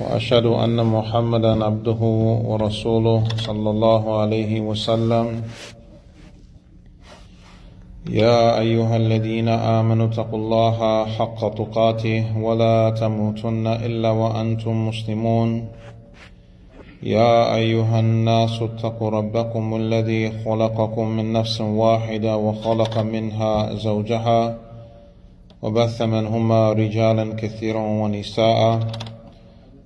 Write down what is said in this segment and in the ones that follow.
وأشهد أن محمدا عبده ورسوله صلى الله عليه وسلم. يا أيها الذين آمنوا اتقوا الله حق تقاته ولا تموتن إلا وأنتم مسلمون. يا أيها الناس اتقوا ربكم الذي خلقكم من نفس واحدة وخلق منها زوجها وبث منهما رجالا كثيرا ونساء.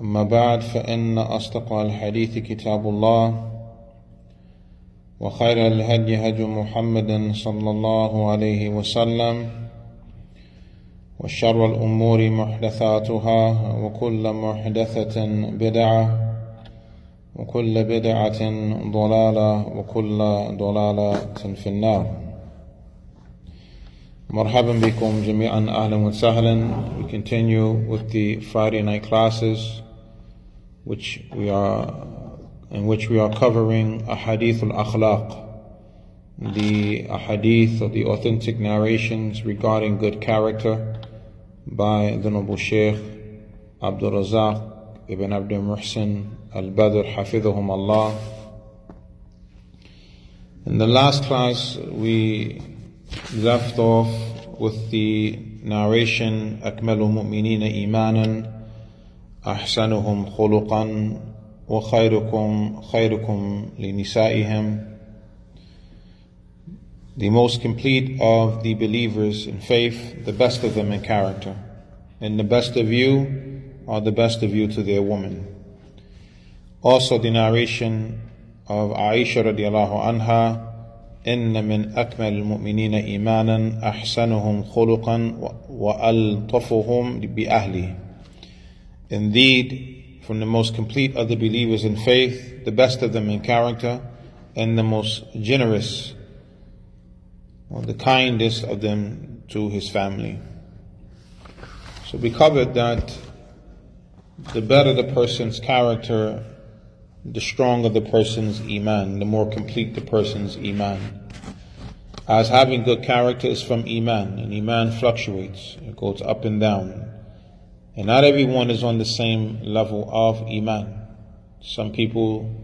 أما بعد فإن أصدق الحديث كتاب الله وخير الهدي هدي محمد صلى الله عليه وسلم وشر الأمور محدثاتها وكل محدثة بدعة وكل بدعة ضلالة وكل ضلالة في النار. مرحبا بكم جميعا أهلا وسهلا. We continue with the Friday night classes. which we are in which we are covering ahadith al-akhlaq the ahadith or the authentic narrations regarding good character by the noble Sheikh Abdul Razak ibn Abdul Muhsin al-Badr hafidhahum Allah in the last class we left off with the narration أكمل المؤمنين إيمانا أحسنهم خلقا وخيركم خيركم لنسائهم The most complete of the believers in faith, the best of them in character. And the best of you are the best of you to their woman. Also the narration of Aisha radiallahu anha, إن من أكمل المؤمنين إيمانا أحسنهم خلقا وألطفهم بأهله Indeed, from the most complete of the believers in faith, the best of them in character, and the most generous, or the kindest of them to his family. So we covered that the better the person's character, the stronger the person's iman, the more complete the person's iman. As having good character is from iman, and iman fluctuates, it goes up and down. And not everyone is on the same level of Iman. Some people,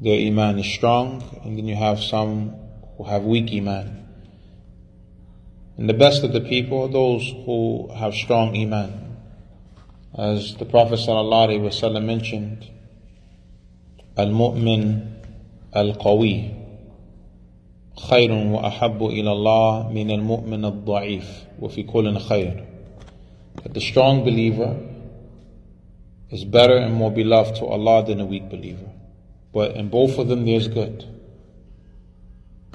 their Iman is strong, and then you have some who have weak Iman. And the best of the people are those who have strong Iman. As the Prophet ﷺ mentioned, Al-Mu'min Al-Qawi خير وأحب إلى الله من المؤمن الضعيف وفي كل خير that the strong believer is better and more beloved to Allah than a weak believer. But in both of them there's good.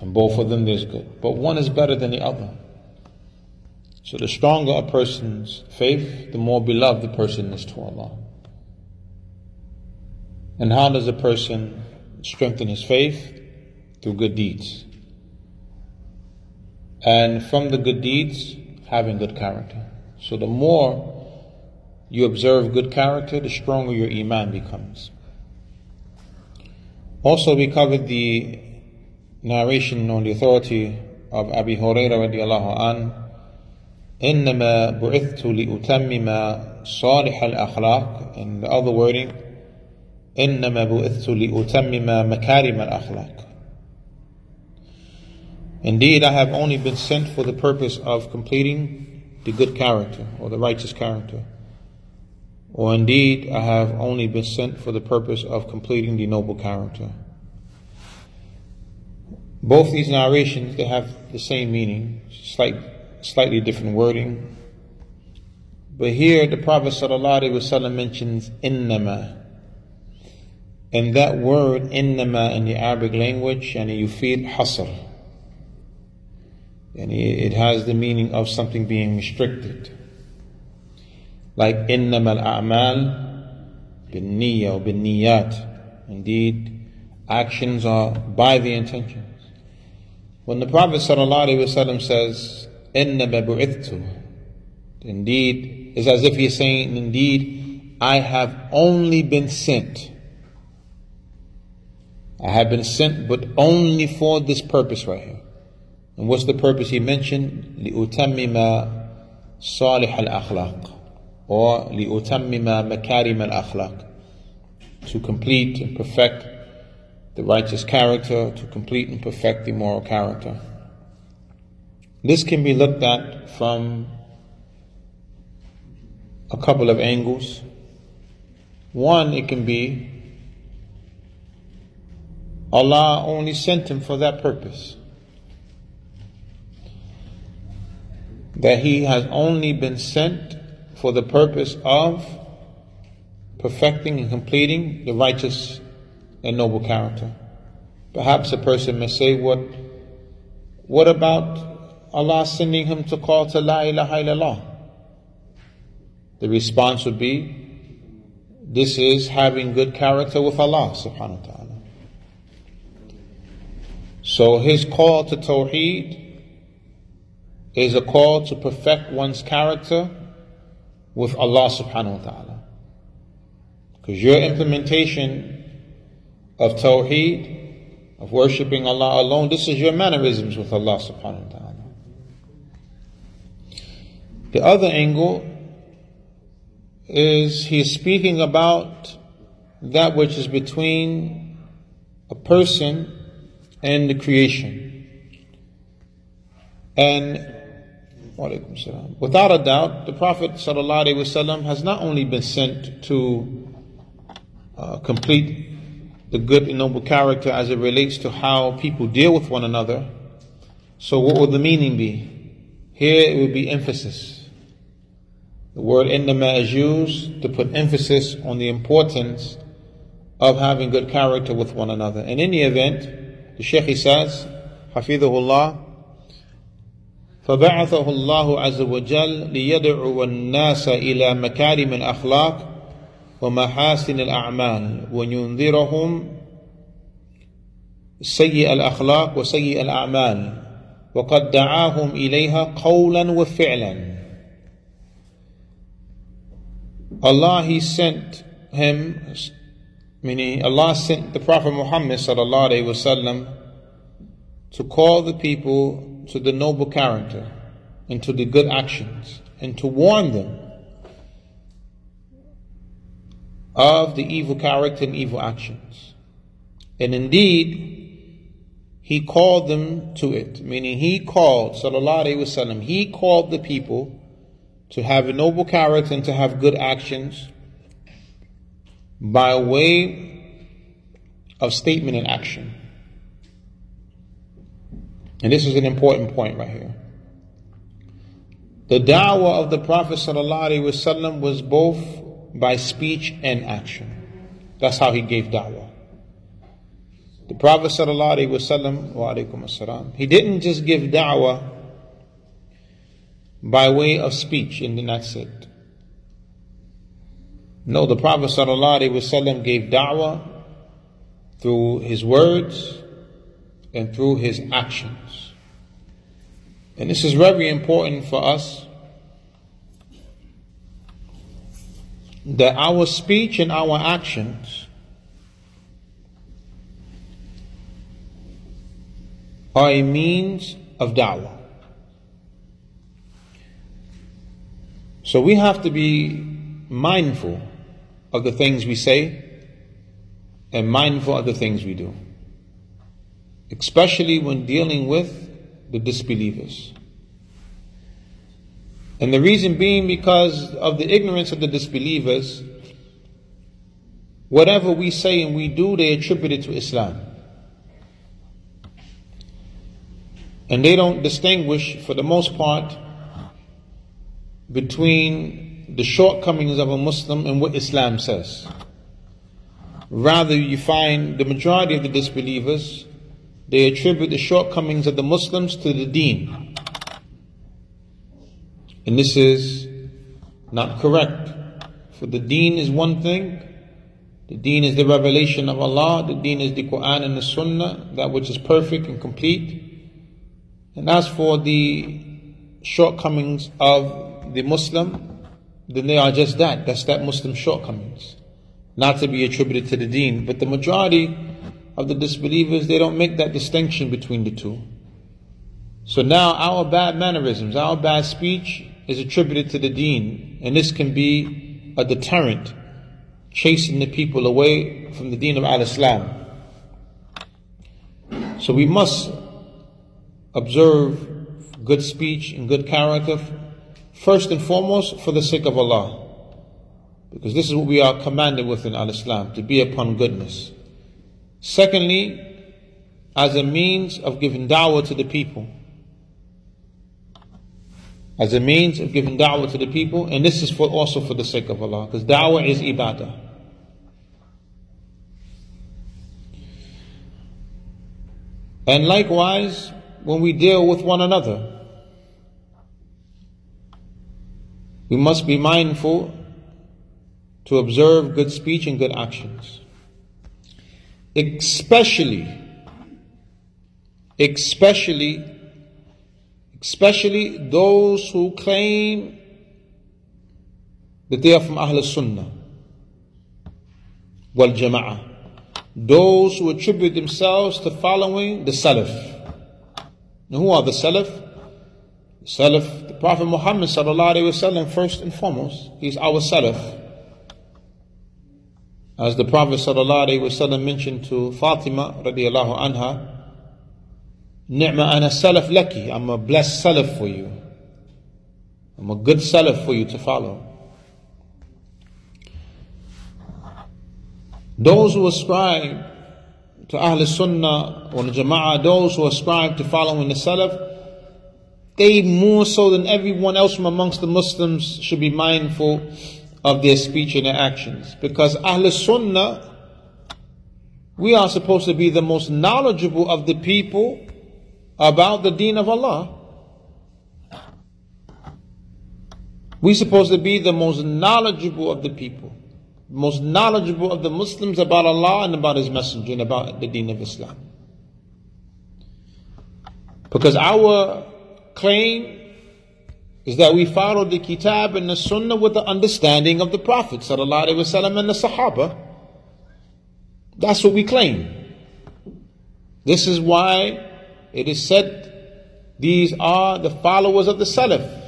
In both of them there's good. But one is better than the other. So the stronger a person's faith, the more beloved the person is to Allah. And how does a person strengthen his faith? Through good deeds. And from the good deeds, having good character. So the more you observe good character, the stronger your iman becomes. Also, we covered the narration on the authority of Abi Hurairah radiallahu an. إنما بعثت لأتمم صالح الأخلاق in the other wording إنما بعثت لأتمم مكارم الأخلاق Indeed, I have only been sent for the purpose of completing the good character or the righteous character. or indeed I have only been sent for the purpose of completing the noble character. Both these narrations, they have the same meaning, slight, slightly different wording. But here the Prophet ﷺ mentions innama. And that word innama in the Arabic language, and you feel hasr. And it has the meaning of something being restricted. Like innama al-a'mal bin niyya or bin niyat. Indeed, actions are by the intentions. When the Prophet ﷺ says, إِنَّمَا بُعِثْتُ Indeed, it's as if he's saying, Indeed, I have only been sent. I have been sent, but only for this purpose right here. And what's the purpose he mentioned? لِأُتَمِّمَ صَالِحَ الْأَخْلَاقِ Or لِأُتَمِّمَ مَكَارِمَ الْأَخْلَاقِ To complete and perfect the righteous character, to complete and perfect the moral character. This can be looked at from a couple of angles. One, it can be Allah only sent him for that purpose. That he has only been sent for the purpose of perfecting and completing the righteous and noble character. Perhaps a person may say, what, what about Allah sending him to call to La ilaha illallah? The response would be, this is having good character with Allah subhanahu wa ta'ala. So his call to Tawheed is a call to perfect one's character with Allah subhanahu wa ta'ala. Because your implementation of Tawheed, of worshipping Allah alone. This is your mannerisms with Allah subhanahu wa ta'ala. The other angle is he's speaking about that which is between a person and the creation. And Without a doubt, the Prophet ﷺ has not only been sent to uh, complete the good and noble character as it relates to how people deal with one another. So, what would the meaning be? Here it would be emphasis. The word innama is used to put emphasis on the importance of having good character with one another. In any event, the Shaykh says, Hafidhullah, فبعثه الله عز وجل ليدعو الناس إلى مكارم الأخلاق ومحاسن الأعمال وينذرهم سيء الأخلاق وسيء الأعمال وقد دعاهم إليها قولا وفعلا. Allah He sent him meaning Allah sent the Prophet Muhammad sallallahu alaihi wasallam to call the people to the noble character and to the good actions and to warn them of the evil character and evil actions. And indeed, he called them to it, meaning he called, sallallahu alayhi wasallam, he called the people to have a noble character and to have good actions by way of statement and action. And this is an important point right here. The da'wah of the Prophet ﷺ was both by speech and action. That's how he gave da'wah. The Prophet sallallahu wa alaykum he didn't just give da'wah by way of speech and then that's it. No, the Prophet sallallahu gave da'wah through his words and through his actions. And this is very important for us that our speech and our actions are a means of da'wah. So we have to be mindful of the things we say and mindful of the things we do, especially when dealing with the disbelievers. And the reason being because of the ignorance of the disbelievers, whatever we say and we do, they attribute it to Islam. And they don't distinguish, for the most part, between the shortcomings of a Muslim and what Islam says. Rather, you find the majority of the disbelievers, they attribute the shortcomings of the Muslims to the deen. And this is not correct. For the deen is one thing, the deen is the revelation of Allah, the deen is the Quran and the Sunnah, that which is perfect and complete. And as for the shortcomings of the Muslim, then they are just that. That's that Muslim shortcomings. Not to be attributed to the deen. But the majority of the disbelievers, they don't make that distinction between the two. So now our bad mannerisms, our bad speech is attributed to the deen. And this can be a deterrent, chasing the people away from the deen of al-Islam. So we must observe good speech and good character, first and foremost for the sake of Allah. Because this is what we are commanded with in Al Islam, to be upon goodness. Secondly, as a means of giving da'wah to the people. As a means of giving da'wah to the people, and this is for also for the sake of Allah, because da'wah is ibadah. And likewise, when we deal with one another. We must be mindful to observe good speech and good actions. Especially, especially, especially those who claim that they are from Ahl Sunnah wal Jama'ah. Those who attribute themselves to following the Salaf. And who are the Salaf? The Salaf, the Prophet Muhammad sallallahu alaihi wasallam first and foremost, he's our Salaf. As the Prophet wasallam mentioned to Fatima radiallahu anha, Ni'ma ana salaf laki. I'm a blessed salaf for you. I'm a good salaf for you to follow. Those who ascribe to Ahl Sunnah or Jama'ah, those who ascribe to following the Salaf, they more so than everyone else from amongst the Muslims should be mindful of their speech and their actions. Because Ahl Sunnah, we are supposed to be the most knowledgeable of the people about the deen of Allah. We're supposed to be the most knowledgeable of the people most knowledgeable of the Muslims about Allah and about His Messenger and about the deen of Islam. Because our claim is that we follow the Kitab and the Sunnah with the understanding of the Prophet ﷺ and the Sahaba. That's what we claim. This is why it is said these are the followers of the Salaf.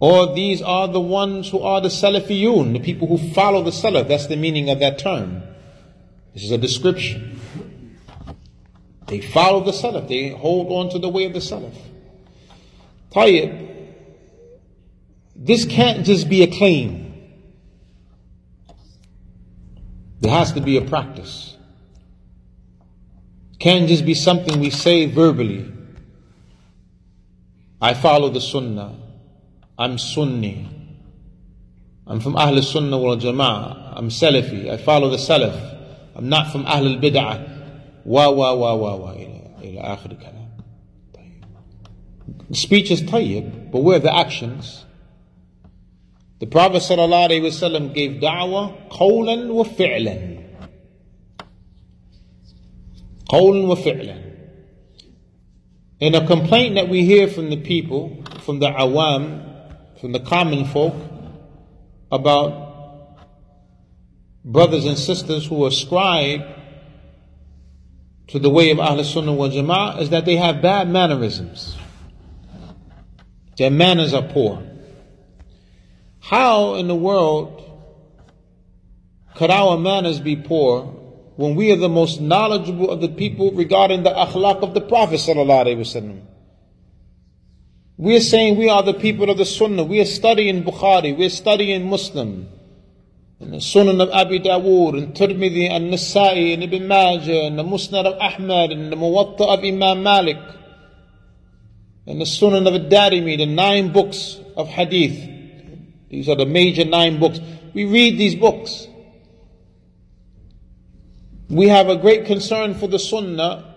Or these are the ones who are the Salafiyun, the people who follow the Salaf. That's the meaning of that term. This is a description. They follow the Salaf. They hold on to the way of the Salaf. Tayyib, this can't just be a claim. There has to be a practice. Can't just be something we say verbally. I follow the Sunnah. I'm Sunni. I'm from Ahl Sunnah wal Jama'ah. I'm Salafi. I follow the Salaf. I'm not from Ahl al Bid'ah. Wa wa wa wa wa ila, ila akhir. The speech is tayyib, but where are the actions? The Prophet ﷺ gave da'wah qawlan wa fi'lan. Qawlan wa fi'lan. And a complaint that we hear from the people, from the awam, from the common folk, about brothers and sisters who ascribe to the way of Ahl Sunnah wal Jama'ah is that they have bad mannerisms. Their manners are poor. How in the world could our manners be poor when we are the most knowledgeable of the people regarding the akhlaq of the Prophet sallallahu? We are saying we are the people of the Sunnah. We are studying Bukhari. We are studying Muslim. in the Sunan of Abi Dawood, and Tirmidhi, and Nasa'i, and Ibn Majah, and the Musnad of Ahmad, and the Muwatta of Imam Malik, and the Sunan of Ad-Darimi, the nine books of Hadith. These are the major nine books. We read these books. We have a great concern for the Sunnah,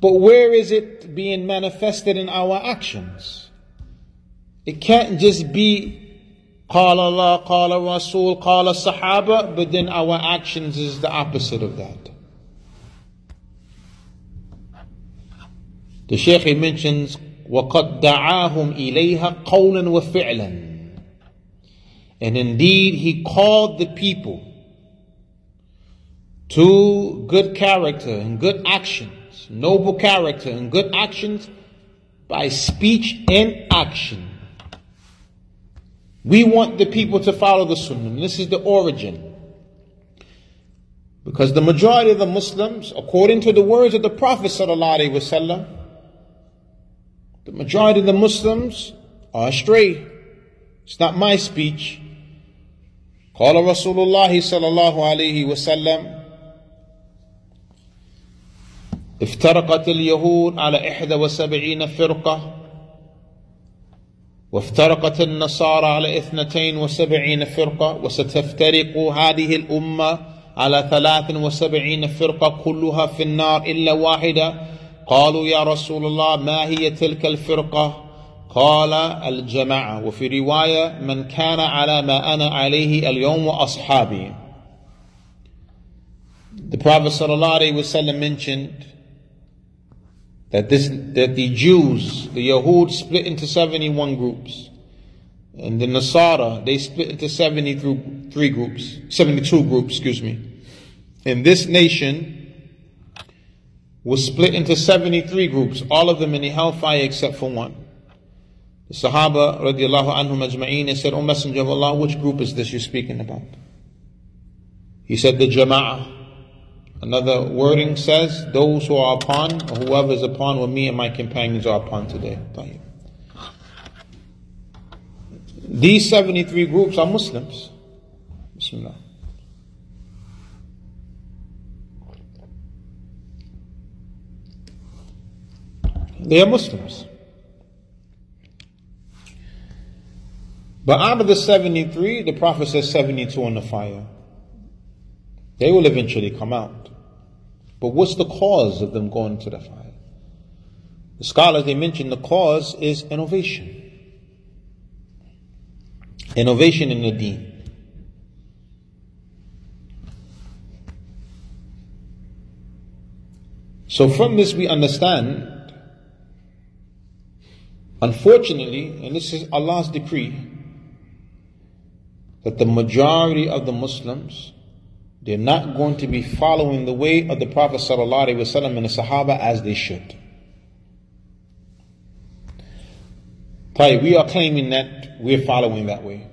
but where is it being manifested in our actions? It can't just be قال Allah, قال Rasul, قال Sahaba, but then our actions is the opposite of that. The Shaykh mentions وَقَدْ دَعَاهُمْ إِلَيْهَا قَوْلًا وَفِعْلًا And indeed he called the people to good character and good actions, noble character and good actions by speech and action. We want the people to follow the Sunnah. This is the origin. Because the majority of the Muslims, according to the words of the Prophet ﷺ, the majority of the Muslims are astray. It's not my speech. قال رسول الله صلى الله عليه وسلم افترقت اليهود على إحدى وسبعين فرقة وافترقت النصارى على اثنتين وسبعين فرقة وستفترق هذه الأمة على ثلاث وسبعين فرقة كلها في النار إلا واحدة قالوا يا رسول الله ما هي تلك الفرقة قال الجماعة وفي رواية من كان على ما أنا عليه اليوم وأصحابي The Prophet صلى الله عليه وسلم mentioned that this that the Jews, the Yahud split into 71 groups. And the Nasara, they split into 73 groups, 72 groups, excuse me. And this nation was split into 73 groups, all of them in the hellfire except for one. The Sahaba radiallahu anhum ajma'een said, O Messenger of Allah, which group is this you're speaking about? He said, the Jama'ah. Another wording says, those who are upon, or whoever is upon what me and my companions are upon today. These 73 groups are Muslims. Bismillah. They are Muslims. But out of the 73, the Prophet says 72 on the fire. They will eventually come out. But what's the cause of them going to the fire? The scholars, they mention the cause is innovation. Innovation in the deen. So from this we understand, unfortunately, and this is Allah's decree, that the majority of the Muslims they're not going to be following the way of the Prophet ﷺ and the Sahaba as they should. we are claiming that we're following that way.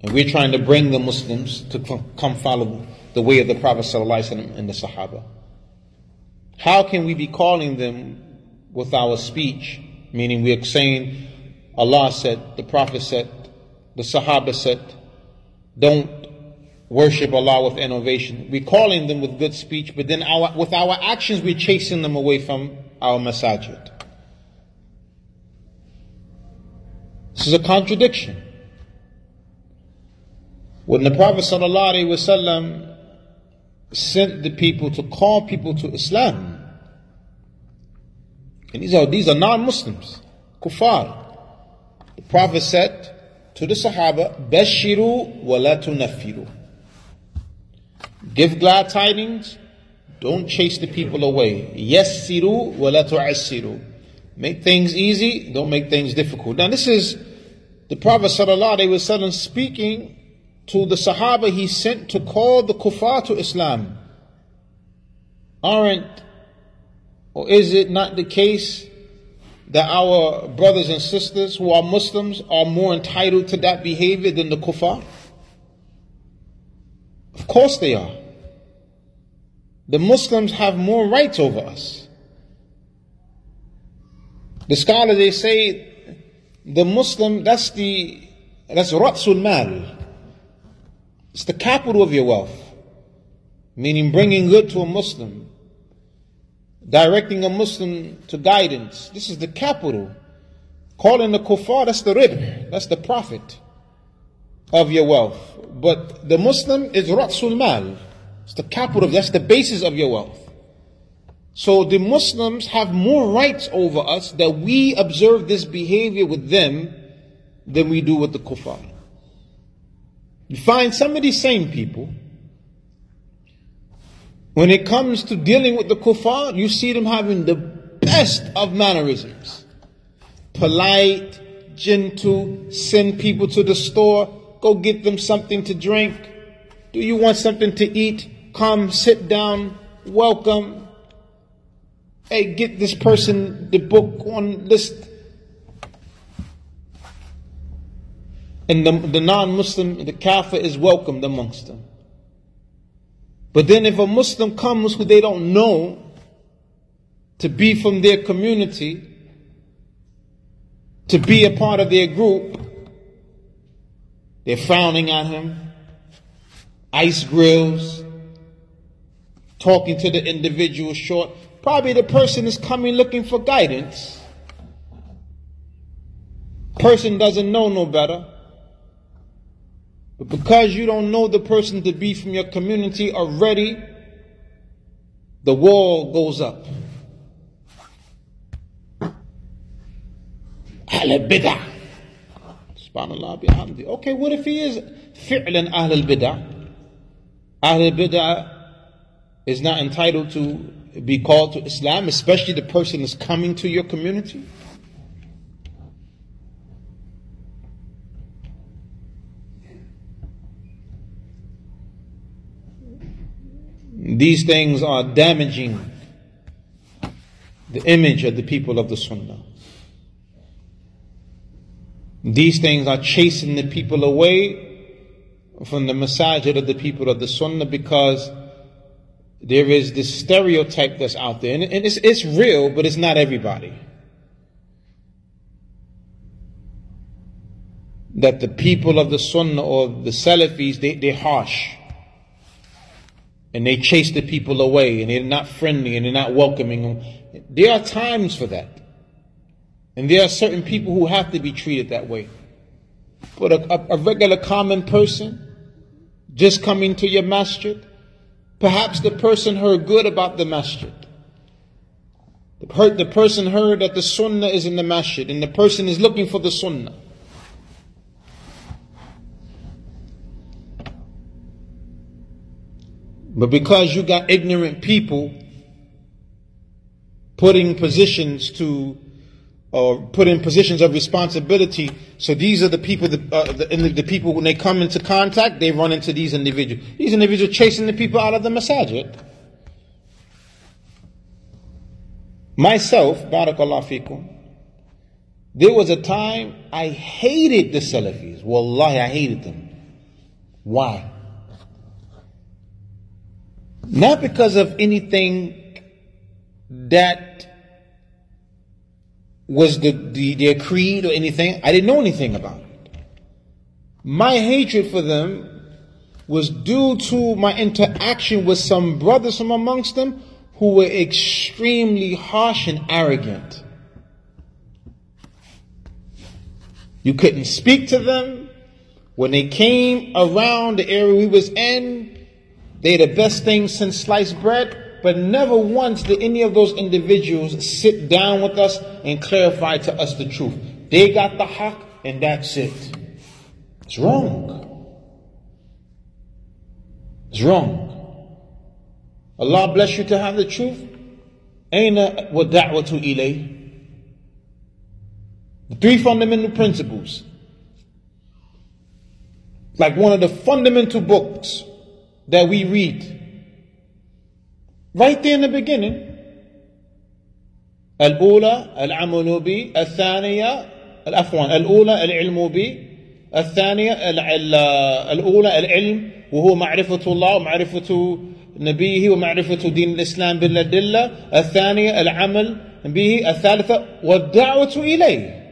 And we're trying to bring the Muslims to come follow the way of the Prophet ﷺ and the Sahaba. How can we be calling them with our speech, meaning we're saying Allah said, the Prophet said, the Sahaba said, don't worship Allah with innovation. We're calling them with good speech, but then our, with our actions, we're chasing them away from our masajid. This is a contradiction. When the Prophet ﷺ sent the people to call people to Islam, and these are, these are non-Muslims, kuffar. The Prophet said to the Sahaba, Bashiru wa la. Give glad tidings. Don't chase the people away. Yassiru wa la tu'assiru. Make things easy. Don't make things difficult. Now this is the Prophet sallallahu alaihi wasallam speaking to the Sahaba he sent to call the kuffar to Islam. Aren't or is it not the case that our brothers and sisters who are Muslims are more entitled to that behavior than the kuffar? Of course they are. The Muslims have more rights over us. The scholars they say the Muslim that's the that's Ra'sul Mal. It's the capital of your wealth. Meaning bringing good to a Muslim. Directing a Muslim to guidance. This is the capital. Calling the kuffar, that's the rib. That's the profit of your wealth. But the Muslim is Ra'sul Mal. It's the capital, that's the basis of your wealth. So the Muslims have more rights over us that we observe this behavior with them than we do with the kuffar. You find some of these same people, when it comes to dealing with the kuffar, you see them having the best of mannerisms. Polite, gentle, send people to the store, go get them something to drink. Do you want something to eat? Come, sit down, welcome, Hey, get this person the book on list. And the, the non-Muslim, the kafir is welcomed amongst them. But then if a Muslim comes who they don't know to be from their community, to be a part of their group, they're frowning at him, ice grills, talking to the individual short. Probably the person is coming looking for guidance. Person doesn't know no better. But because you don't know the person to be from your community already, the wall goes up. Ahl bid'ah. Okay, what if he is fi'lan Ahl al-bid'ah? Ahl al-bid'ah is not entitled to be called to Islam, especially the person is coming to your community? These things are damaging the image of the people of the Sunnah. These things are chasing the people away from the masajid of the people of the Sunnah because there is this stereotype that's out there, and, it's, it's real, but it's not everybody. That the people of the Sunnah or the Salafis, they, they're harsh. And they chase the people away, and they're not friendly, and they're not welcoming. There are times for that. And there are certain people who have to be treated that way. But a, a, regular common person, just coming to your masjid, Perhaps the person heard good about the masjid. The person heard that the sunnah is in the masjid and the person is looking for the sunnah. But because you got ignorant people putting positions to or put in positions of responsibility. So these are the people, that, uh, the, the, people when they come into contact, they run into these individuals. These individuals chasing the people out of the masajid. Myself, barakallah fikum, there was a time I hated the Salafis. Wallahi, I hated them. Why? Not because of anything that was the, the, their creed or anything. I didn't know anything about it. My hatred for them was due to my interaction with some brothers from amongst them who were extremely harsh and arrogant. You couldn't speak to them. When they came around the area we was in, they the best thing since sliced bread. But never once did any of those individuals sit down with us and clarify to us the truth. They got the haq and that's it. It's wrong. It's wrong. Allah bless you to have the truth. Aina wa da'watu ilay. The three fundamental principles. Like one of the fundamental books that we read Right there in the beginning. الأولى العمل به الثانية عفوا الأولى العلم به الثانية الأولى العلم وهو معرفة الله ومعرفة نبيه ومعرفة دين الإسلام بالأدلة الثانية العمل به الثالثة والدعوة إليه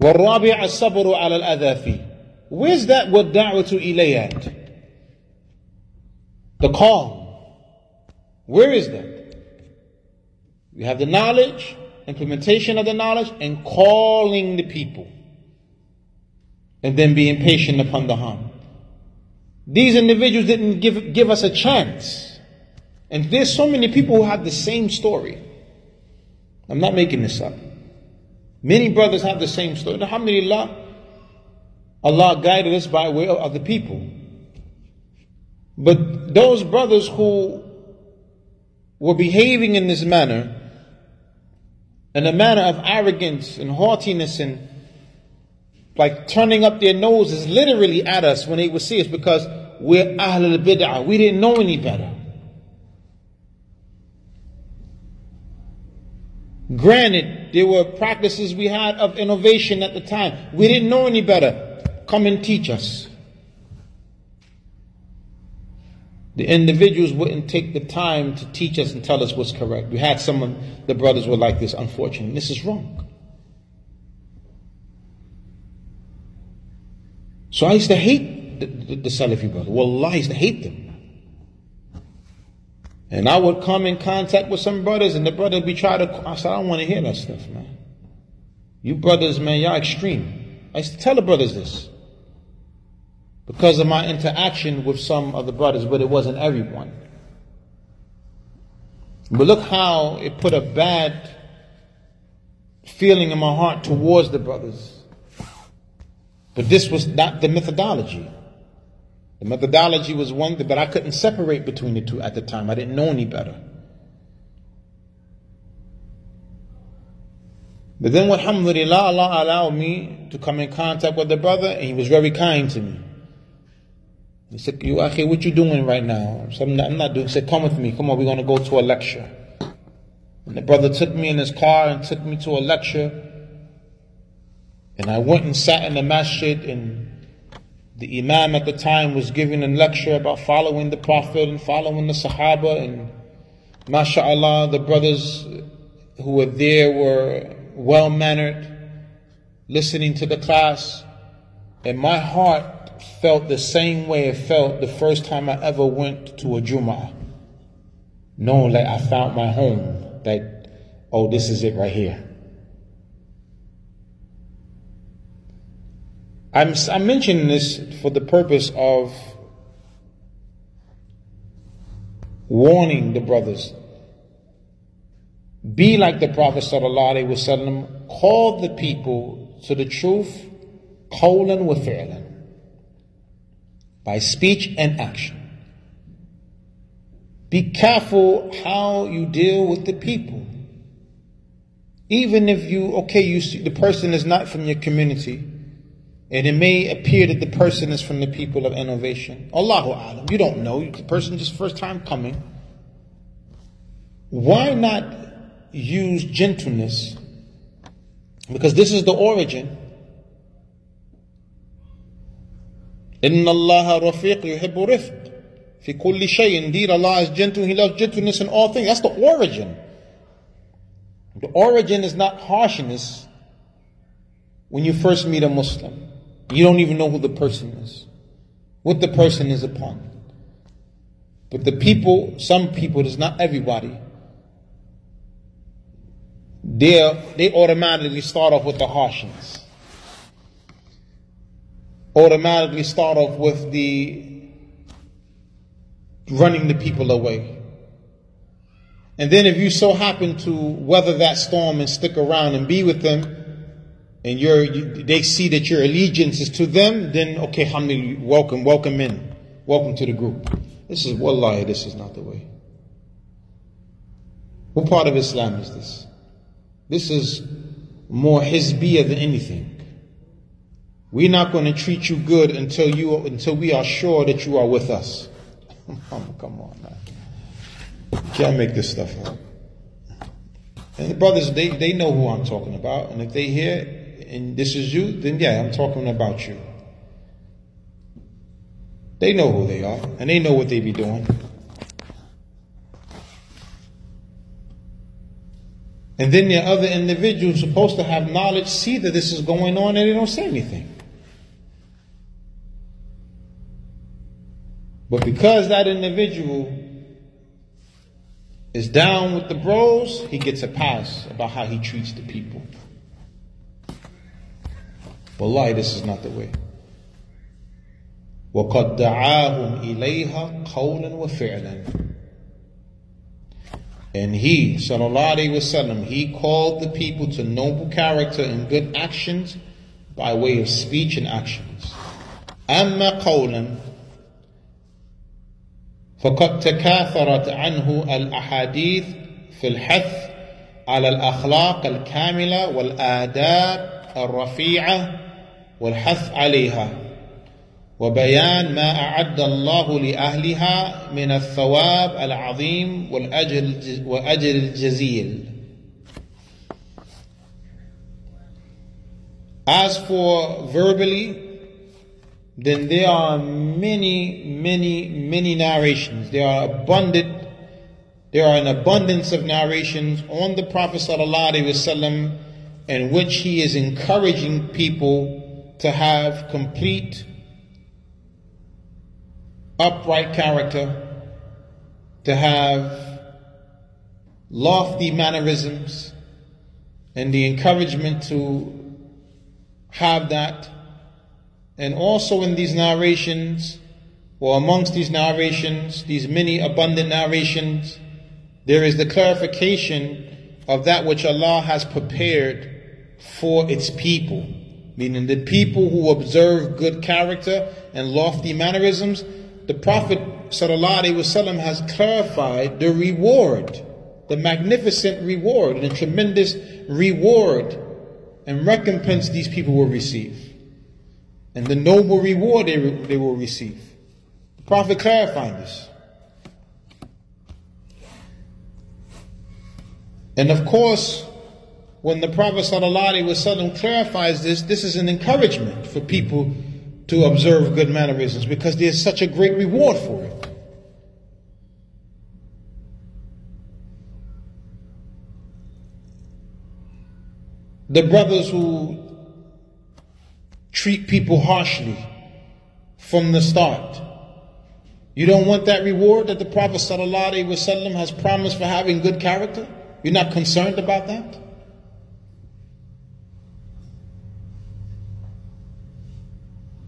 والرابع الصبر على الأذى فيه Where's that da'watu ilay at? The call. Where is that? We have the knowledge, implementation of the knowledge, and calling the people. And then being patient upon the harm. These individuals didn't give, give us a chance. And there's so many people who have the same story. I'm not making this up. Many brothers have the same story. Alhamdulillah, Allah guided us by way of the people. But those brothers who were behaving in this manner, in a manner of arrogance and haughtiness and like turning up their noses literally at us when they would see us because we're Ahlul Bid'ah. We didn't know any better. Granted, there were practices we had of innovation at the time. We didn't know any better. Come and teach us. The individuals wouldn't take the time to teach us and tell us what's correct. We had some of the brothers were like this, unfortunately. This is wrong. So I used to hate the, the, the Salafi brother. Well, I used to hate them. And I would come in contact with some brothers, and the brother would be trying to. I said, I don't want to hear that stuff, man. You brothers, man, y'all extreme. I used to tell the brothers this because of my interaction with some of the brothers, but it wasn't everyone. But look how it put a bad feeling in my heart towards the brothers. But this was not the methodology. The methodology was one, but I couldn't separate between the two at the time. I didn't know any better. But then, alhamdulillah, Allah allowed me to come in contact with the brother, and he was very kind to me. He said, You Akhi, what you doing right now? I said, I'm not, I'm not doing. He said, Come with me. Come on, we're going to go to a lecture. And the brother took me in his car and took me to a lecture. And I went and sat in the masjid and the Imam at the time was giving a lecture about following the Prophet and following the Sahaba and mashallah the brothers who were there were well mannered, listening to the class. And my heart felt the same way it felt the first time I ever went to a Jum'ah. Knowing that I found my home, that, oh, this is it right here. I'm, I'm mentioning this for the purpose of warning the brothers. Be like the Prophet sallallahu alaihi wasallam. Call the people to the truth, qawlan wa fi'lan, by speech and action. Be careful how you deal with the people. Even if you, okay, you see the person is not from your community, and it may appear that the person is from the people of innovation. Allahu Alam. You don't know. The person just first time coming. Why not use gentleness? Because this is the origin. إن الله رفيق يحب رفق في كل شيء. Indeed, Allah is gentle. He loves gentleness in all things. That's the origin. The origin is not harshness when you first meet a Muslim. You don't even know who the person is, what the person is upon. But the people, some people, it's not everybody, they they automatically start off with the harshness. Automatically start off with the running the people away. And then if you so happen to weather that storm and stick around and be with them, and you, they see that your allegiance is to them, then okay, alhamdulillah, welcome, welcome in. Welcome to the group. This is wallahi, this is not the way. What part of Islam is this? This is more hizbiyah than anything. We're not going to treat you good until you until we are sure that you are with us. Come on, man. Can't make this stuff up. And the brothers, they, they know who I'm talking about. And if they hear and this is you, then yeah, I'm talking about you. They know who they are, and they know what they be doing. And then the other individuals supposed to have knowledge see that this is going on and they don't say anything. But because that individual is down with the bros, he gets a pass about how he treats the people. Wallahi, this is not the way. وقد دعاهم إليها قولا وفعلا and he, sallallahu alayhi wasallam, he called the people to noble character and good actions by way of speech and actions. أما قولا فقد تكاثرت عنه الأحاديث في الحث على الأخلاق الكاملة والآداب الرفيعة والحث عليها وبيان ما أعد الله لأهلها من الثواب العظيم والأجر الجزيل. As for verbally, then there are many, many, many narrations. There are abundant, there are an abundance of narrations on the Prophet wasallam in which he is encouraging people to have complete upright character, to have lofty mannerisms, and the encouragement to have that. And also in these narrations, or amongst these narrations, these many abundant narrations, there is the clarification of that which Allah has prepared for its people. Meaning the people who observe good character and lofty mannerisms, the Prophet ﷺ has clarified the reward, the magnificent reward, the tremendous reward and recompense these people will receive. And the noble reward they, they will receive. The Prophet clarified this. And of course, when the Prophet clarifies this, this is an encouragement for people to observe good mannerisms because there's such a great reward for it. The brothers who treat people harshly from the start. You don't want that reward that the Prophet ﷺ has promised for having good character? You're not concerned about that?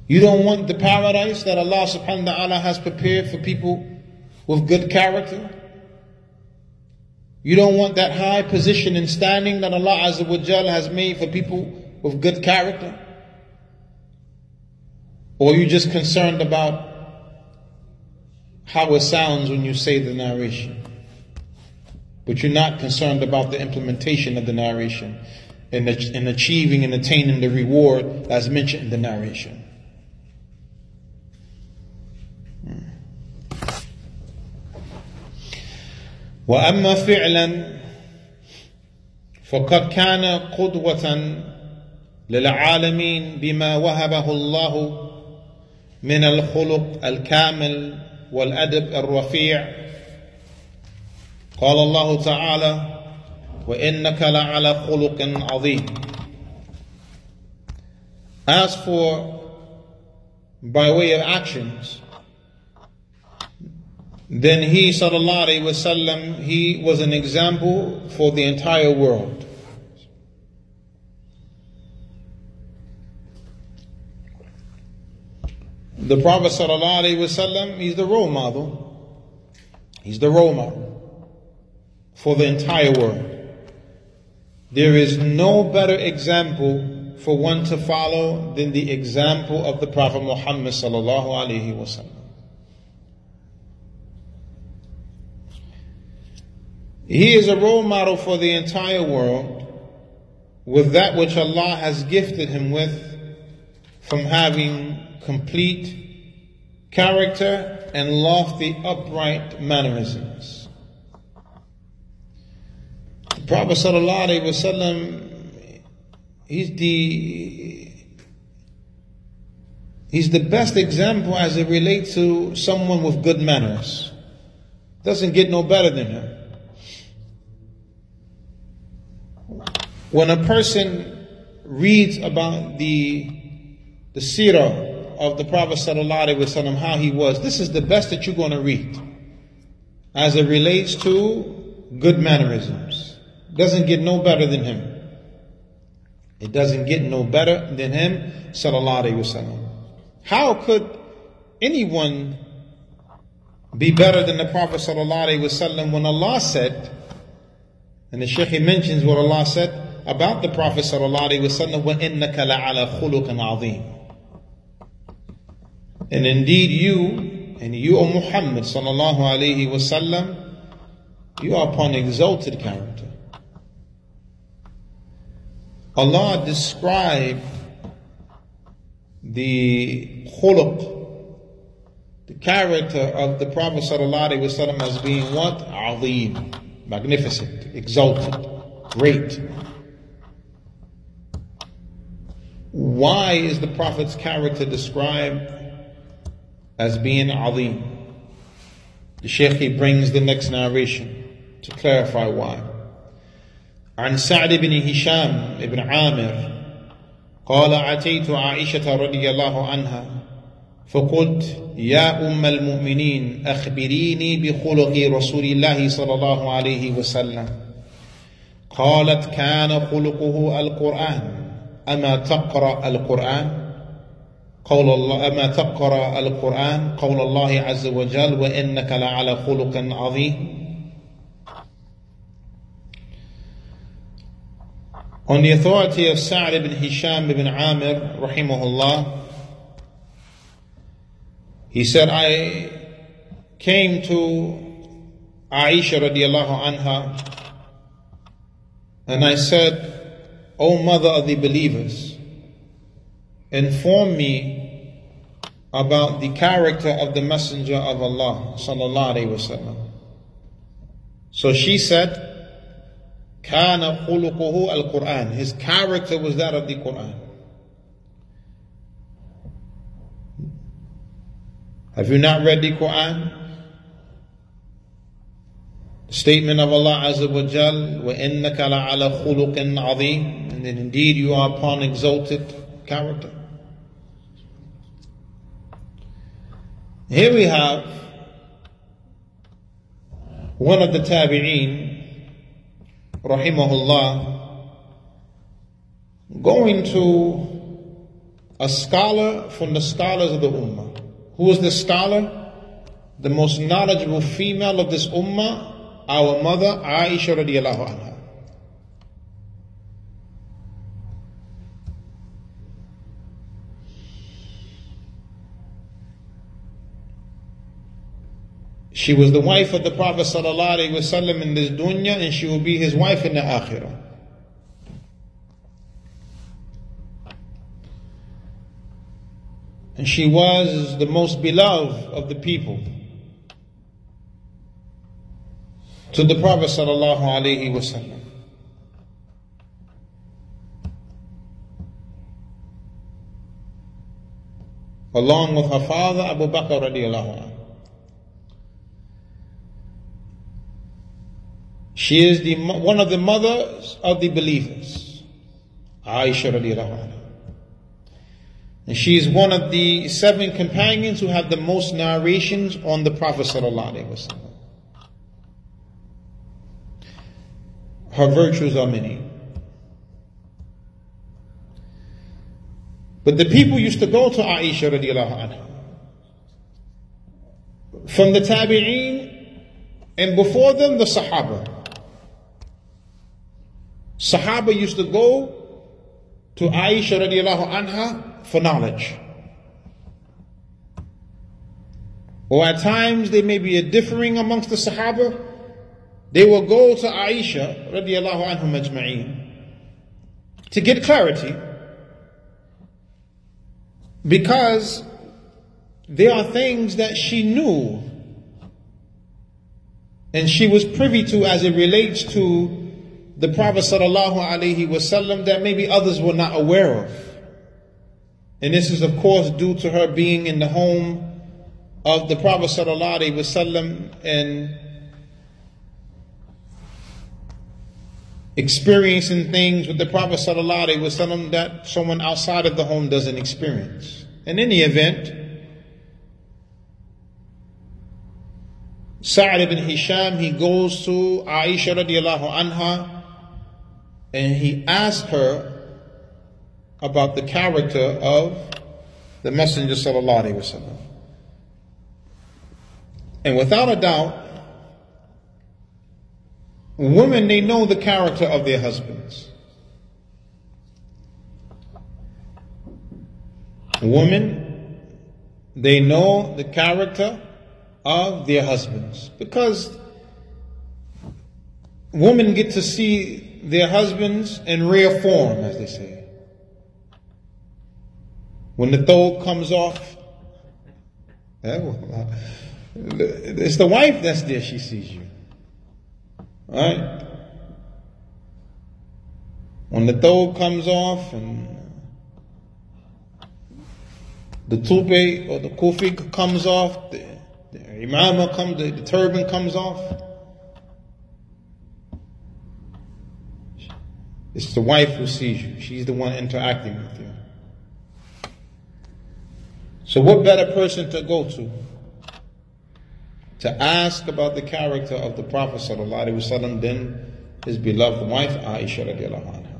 You don't want the paradise that Allah subhanahu wa ta'ala has prepared for people with good character? You don't want that high position and standing that Allah Azza wa has made for people with good character? Or are you just concerned about how it sounds when you say the narration? But you're not concerned about the implementation of the narration and, and achieving and attaining the reward as mentioned in the narration. واما فعلا فقد كان قدوه للعالمين بما وهبه الله من الخلق الكامل والادب الرفيع قال الله تعالى وانك لعلى خلق عظيم as for by way of actions then he sallallahu alaihi wasallam he was an example for the entire world the prophet wasallam he's the role model. He's the role model for the entire world. There is no better example for one to follow than the example of the prophet muhammad sallallahu alaihi wasallam He is a role model for the entire world with that which Allah has gifted him with from having complete character and lofty upright mannerisms. The Prophet ﷺ, he's the he's the best example as it relates to someone with good manners. Doesn't get no better than him. When a person reads about the, the seerah of the Prophet ﷺ, how he was, this is the best that you're going to read as it relates to good mannerisms. Doesn't get no better than him. It doesn't get no better than him, sallallahu alayhi wasallam. How could anyone be better than the Prophet sallallahu alayhi wasallam when Allah said, and the Shaykh mentions what Allah said about the Prophet sallallahu alayhi wasallam, وَإِنَّكَ لَعَلَى خُلُقٍ عَظِيمٍ and indeed you, and you, O Muhammad sallallahu alayhi wasallam, you are upon exalted character. Allah described the khuluq, the character of the Prophet sallallahu alayhi wasallam as being what? Azim, magnificent, exalted, great. Why is the Prophet's character described as being Azim? The Shaykh brings the next narration to clarify why. عن سعد بن هشام بن عامر قال أتيت عائشة رضي الله عنها فقلت يا أم المؤمنين أخبريني بخلق رسول الله صلى الله عليه وسلم قالت كان خلقه القرآن أما تقرأ القرآن قول الله أما تقرأ القرآن قول الله عز وجل وإنك لعلى خلق عظيم On the authority of Sa'd ibn Hisham ibn Amir, rahimahullah, he said, I came to Aisha radiallahu anha and I said, O mother of the believers, inform me about the character of the Messenger of Allah sallallahu alaihi wasallam. So she said, كان خلقه القرآن His character was that of the Quran. Have you not read the Quran? The statement of Allah Azza wa Jal, وَإِنَّكَ لَعَلَى خُلُقٍ عَظِيمٍ And then indeed you are upon exalted character. Here we have one of the tabi'een rahimahullah, going to a scholar from the scholars of the Ummah. Who is the scholar? The most knowledgeable female of this Ummah, our mother Aisha radiallahu anha. She was the wife of the Prophet ﷺ in this dunya and she will be his wife in the akhirah. And she was the most beloved of the people. To the Prophet ﷺ. Along with her father Abu Bakr radiallahu anhu. She is the, one of the mothers of the believers. Aisha radiallahu anha. And she is one of the seven companions who have the most narrations on the Prophet sallallahu alaihi wasallam. Her virtues are many. But the people used to go to Aisha radiallahu anha. From the Tabi'een and before them the Sahaba. Sahaba used to go to Aisha radiallahu anha for knowledge. Or at times there may be a differing amongst the Sahaba. They will go to Aisha radiallahu anhum ajma'een to get clarity because there are things that she knew and she was privy to as it relates to the Prophet wasallam that maybe others were not aware of. And this is of course due to her being in the home of the Prophet wasallam and experiencing things with the Prophet wasallam that someone outside of the home doesn't experience. In any event, Sa'd ibn Hisham, he goes to Aisha radiallahu anha and he asked her about the character of the Messenger sallallahu alaihi wasallam. And without a doubt, women, they know the character of their husbands. Women, they know the character of their husbands because women get to see their husbands in rare form, as they say. When the thobe comes off, eh, it's the wife that's there, she sees you. Right? When the thobe comes off and the tupe or the kufi comes off, the, the imama comes, the, the turban comes off. It's the wife who sees you. She's the one interacting with you. So what better person to go to? To ask about the character of the Prophet ﷺ than his beloved wife Aisha radiallahu anha.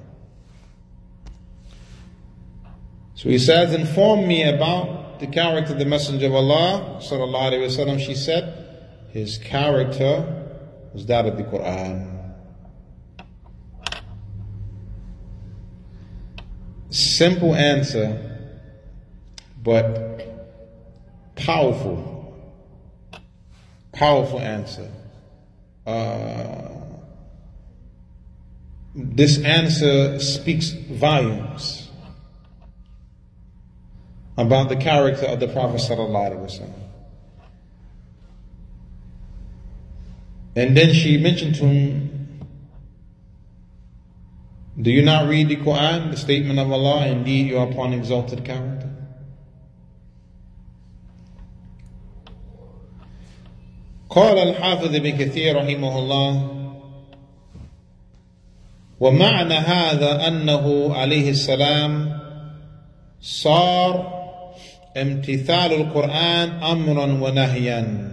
So he says, inform me about the character of the Messenger of Allah sallallahu alaihi wasallam. She said, his character was that of the Quran. Simple answer, but powerful. Powerful answer. Uh, this answer speaks volumes about the character of the Prophet And then she mentioned to him, Do you not read the Quran, the statement of Allah, indeed you are upon exalted character? قال الحافظ ابن كثير رحمه الله ومعنى هذا أنه عليه السلام صار امتثال القرآن أمرا ونهيا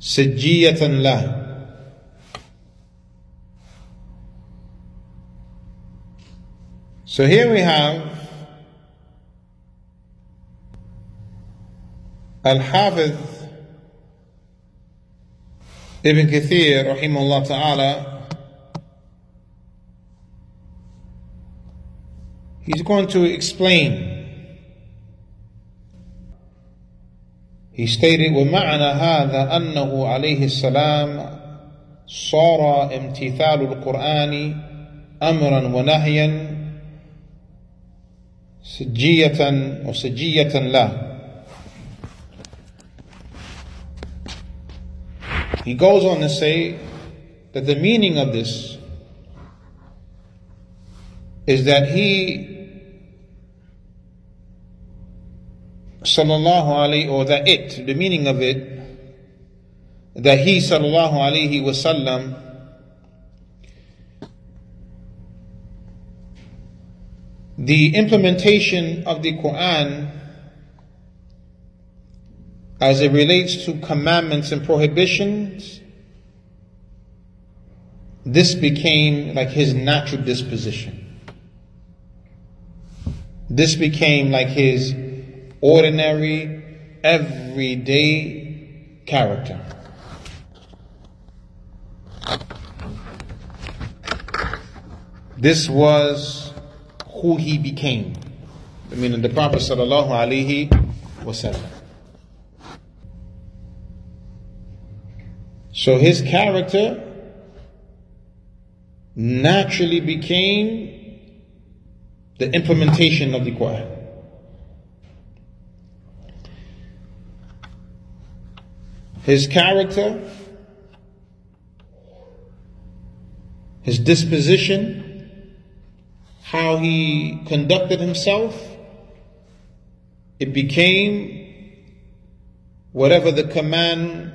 سجية له So here we have Al-Hafiz Ibn Kathir rahimahullah ta'ala He's going to explain. He stated, ومعنى هذا أنه عليه السلام صار امتثال القرآن أمرا ونهيا سجية وسجية له. He goes on to say that the meaning of this is that he sallallahu alayhi, or that it, the meaning of it, that he sallallahu alayhi wasallam the implementation of the Quran as it relates to commandments and prohibitions, this became like his natural disposition. This became like his ordinary, everyday character. This was who he became. I mean, the Prophet sallallahu alaihi wasallam. So his character naturally became the implementation of the Quran. his character, his disposition, how he conducted himself, it became whatever the command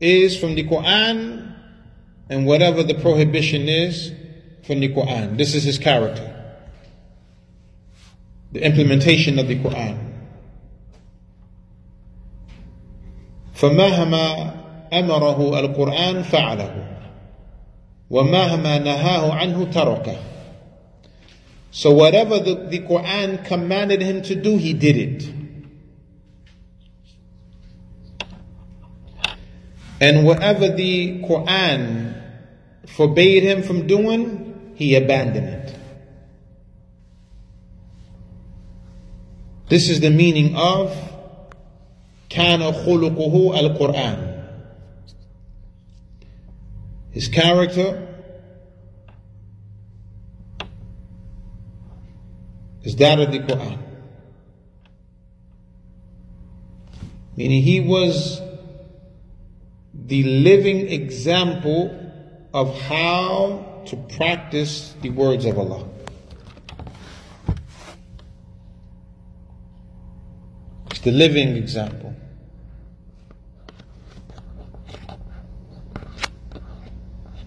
is from the Quran and whatever the prohibition is from the Quran. This is his character. the implementation of the Quran. فمهما أمره القرآن فعله ومهما نهاه عنه تركه So whatever the, the Quran commanded him to do, he did it. And whatever the Quran forbade him from doing, he abandoned it. This is the meaning of كان خلقه القرآن. His character is that of the Quran. Meaning he was the living example of how to practice the words of Allah. It's the living example.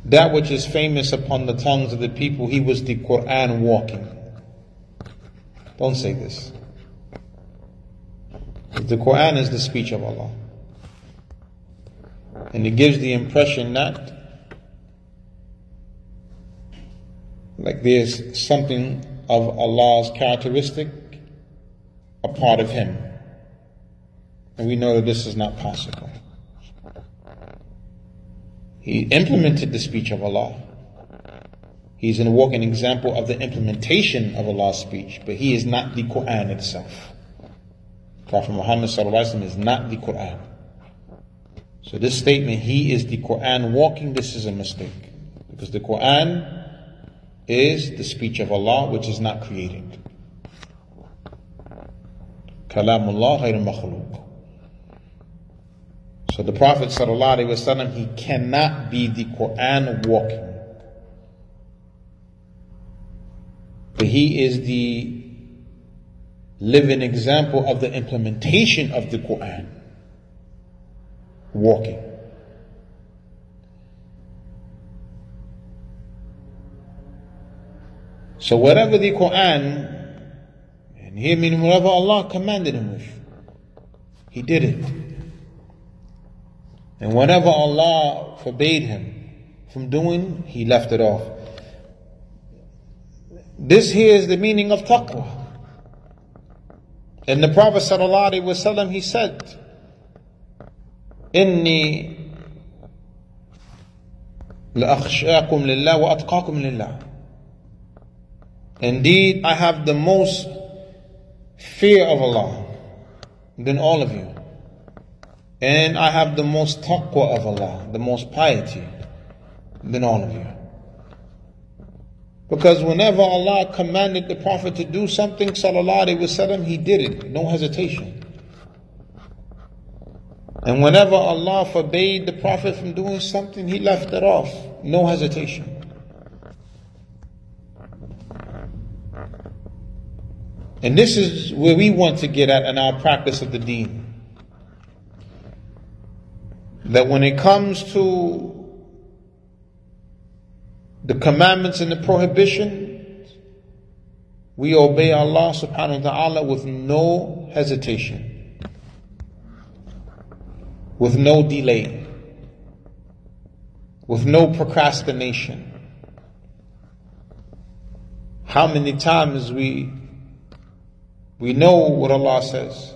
That which is famous upon the tongues of the people, he was the Quran walking. Don't say this. The Quran is the speech of Allah. And it gives the impression that like there's something of Allah's characteristic a part of Him. And we know that this is not possible. He implemented the speech of Allah. He's a walking example of the implementation of Allah's speech, but he is not the Quran itself. Prophet Muhammad is not the Quran. So this statement, he is the Quran walking, this is a mistake. Because the Quran is the speech of Allah which is not created. Kalamullah makhluq. So the Prophet ﷺ, he cannot be the Quran walking. But he is the living example of the implementation of the Quran walking. So whatever the Quran, and here meaning whatever Allah commanded him with, he did it. And whatever Allah forbade him from doing, he left it off. This here is the meaning of taqwa. And the Prophet ﷺ, he said, إني لأخشاكم لله وأتقاكم لله Indeed, I have the most fear of Allah than all of you. And I have the most taqwa of Allah, the most piety than all of you. Because whenever Allah commanded the Prophet to do something, sallallahu alaihi wasallam, he did it, no hesitation. And whenever Allah forbade the Prophet from doing something, he left it off. No hesitation. And this is where we want to get at in our practice of the deen. That when it comes to the commandments and the prohibitions, we obey Allah subhanahu wa ta'ala with no hesitation with no delay, with no procrastination. How many times we we know what Allah says,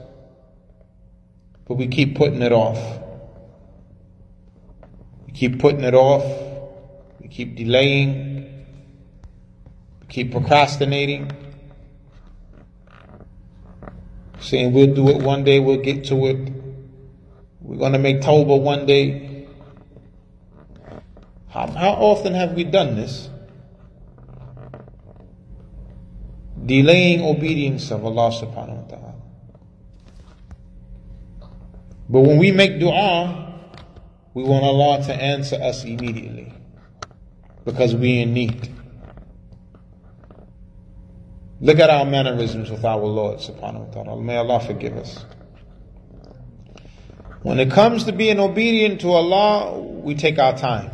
but we keep putting it off. We keep putting it off. Keep delaying. Keep procrastinating. Saying we'll do it one day, we'll get to it. We're going to make Tawbah one day. How, how often have we done this? Delaying obedience of Allah subhanahu wa ta'ala. But when we make dua, we want Allah to answer us immediately because we're in need. Look at our mannerisms with our Lord subhanahu wa ta'ala. May Allah forgive us. When it comes to being obedient to Allah, we take our time.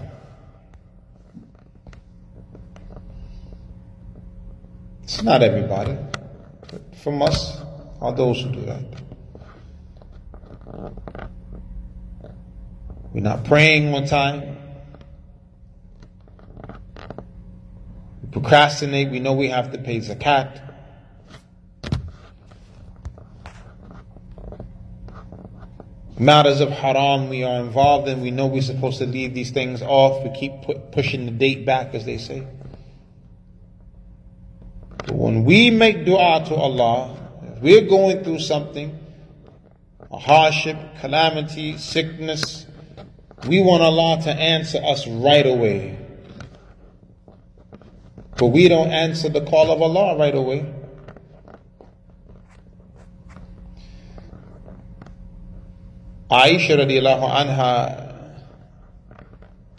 It's not everybody. But from us are those who do that. We're not praying on time. Procrastinate. We know we have to pay zakat. Matters of haram we are involved in. We know we're supposed to leave these things off. We keep pushing the date back, as they say. But when we make dua to Allah, if we're going through something, a hardship, calamity, sickness, we want Allah to answer us right away. But we don't answer the call of Allah right away. Aisha radiallahu anha,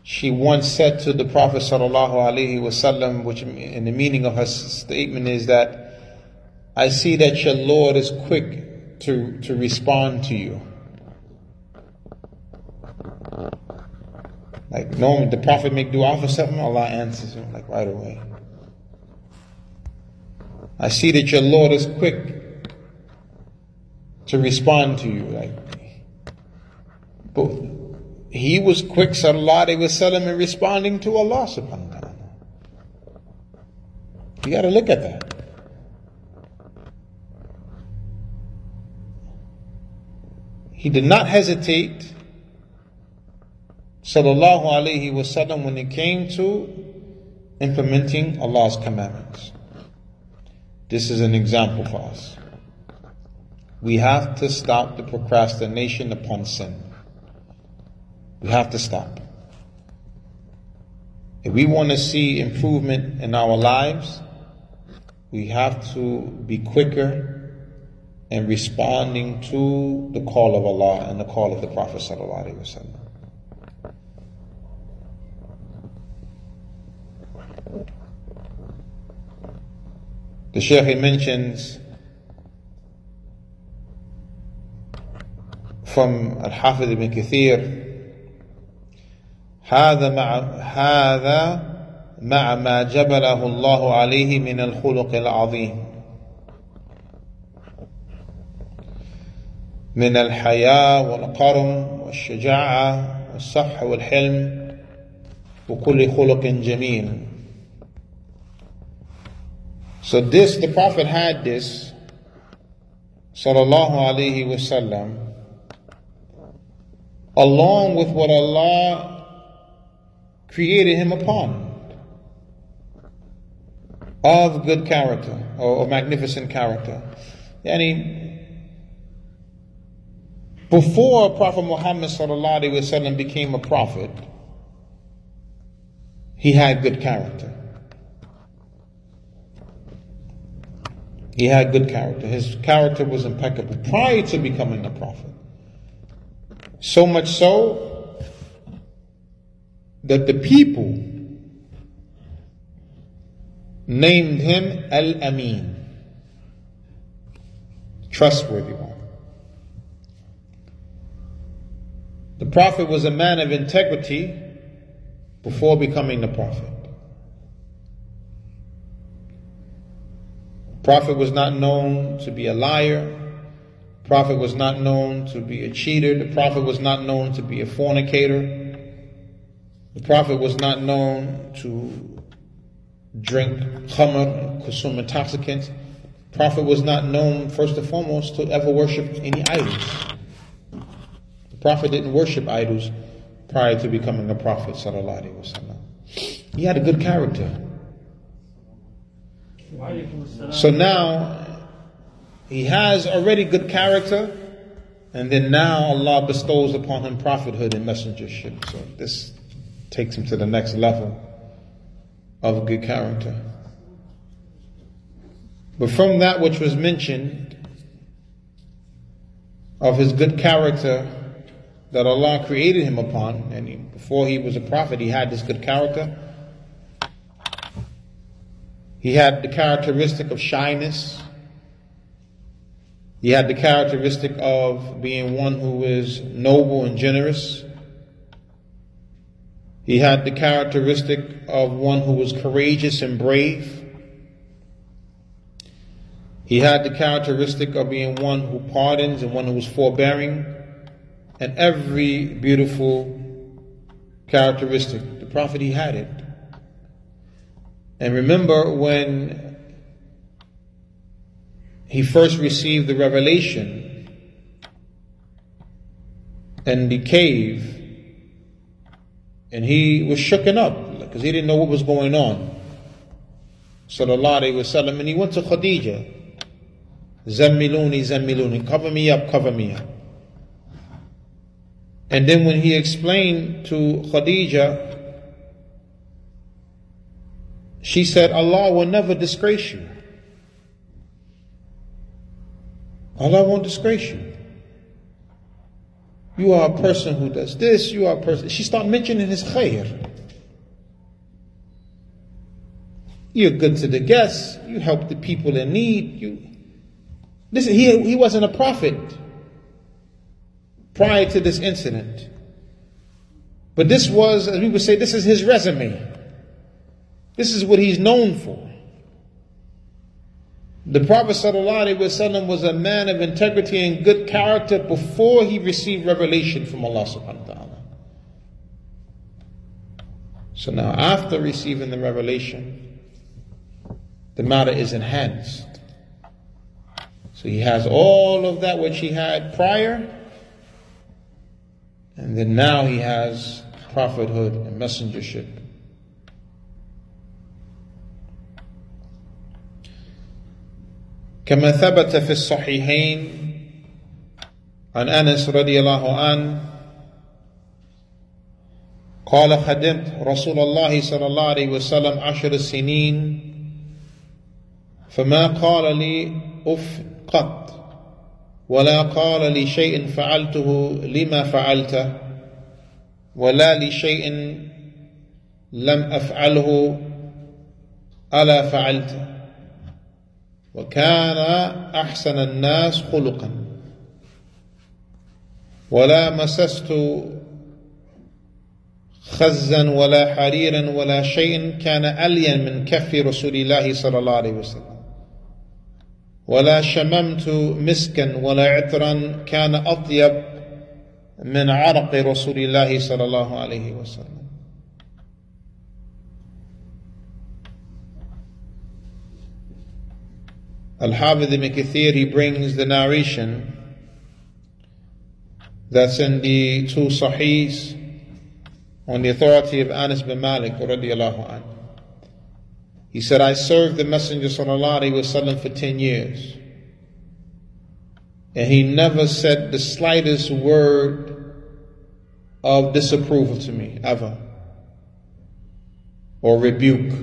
she once said to the Prophet sallallahu alaihi wasallam, which in the meaning of her statement is that, I see that your Lord is quick to, to respond to you. Like normally the Prophet make dua for something, Allah answers him like right away. I see that your Lord is quick to respond to you. Like but he was quick, sallallahu alayhi wasallam, in responding to Allah subhanahu wa ta'ala. You got to look at that. He did not hesitate, sallallahu alayhi wasallam, when it came to implementing Allah's commandments. This is an example for us. We have to stop the procrastination upon sin. We have to stop. If we want to see improvement in our lives, we have to be quicker in responding to the call of Allah and the call of the Prophet The Shaykh mentions from Al-Hafidh ibn Kathir هذا مع هذا مع ما جبله الله عليه من الخلق العظيم من الحياء والقرم والشجاعة والصفح والحلم وكل خلق جميل So this, the Prophet had this, sallallahu alayhi wasallam, along with what Allah created him upon of good character or, magnificent character. Yani, before Prophet Muhammad sallallahu alaihi wasallam became a prophet, he had good character. He had good character. His character was impeccable prior to becoming a prophet. So much so that the people named him Al Amin, trustworthy one. The Prophet was a man of integrity before becoming the Prophet. Prophet was not known to be a liar. Prophet was not known to be a cheater. The Prophet was not known to be a fornicator. The Prophet was not known to drink khamr, consume intoxicants. The Prophet was not known, first and foremost, to ever worship any idols. The Prophet didn't worship idols prior to becoming a Prophet. sallallahu alaihi wasallam. He had a good character. So now, he has already good character, and then now Allah bestows upon him prophethood and messengership. So this takes him to the next level of good character. But from that which was mentioned of his good character that Allah created him upon, and before he was a prophet, he had this good character. He had the characteristic of shyness. He had the characteristic of being one who is noble and generous. He had the characteristic of one who was courageous and brave. He had the characteristic of being one who pardons and one who is forbearing, and every beautiful characteristic. The Prophet, he had it. And remember when he first received the revelation in the cave, and he was shooken up because he didn't know what was going on. Sallallahu Alaihi Wasallam, and he went to Khadijah. Zammiluni, Zammiluni, cover me up, cover me up. And then when he explained to Khadijah, she said, Allah will never disgrace you. Allah won't disgrace you. You are a person who does this, you are a person. She started mentioning his khair. You're good to the guests, you help the people in need. You Listen, he, he wasn't a prophet prior to this incident. But this was, as we would say, this is his resume. This is what he's known for. The Prophet ﷺ was a man of integrity and good character before he received revelation from Allah subhanahu wa ta'ala. So now after receiving the revelation, the matter is enhanced. So he has all of that which he had prior, and then now he has prophethood and messengership. كما ثبت في الصحيحين عن أنس رضي الله عنه قال خدمت رسول الله صلى الله عليه وسلم عشر سنين فما قال لي أف قط ولا قال لي شيء فعلته لما فعلته ولا لشيء لم أفعله ألا فعلته. وكان أحسن الناس خلقا. ولا مسست خزا ولا حريرا ولا شيء كان الين من كف رسول الله صلى الله عليه وسلم. ولا شممت مسكا ولا عطرا كان أطيب من عرق رسول الله صلى الله عليه وسلم. Al-Hafidh ibn Kathir, he brings the narration that's in the two Sahihs on the authority of Anas bin Malik. He said, I served the Messenger sallallahu wasallam for 10 years. And he never said the slightest word of disapproval to me, ever, or rebuke.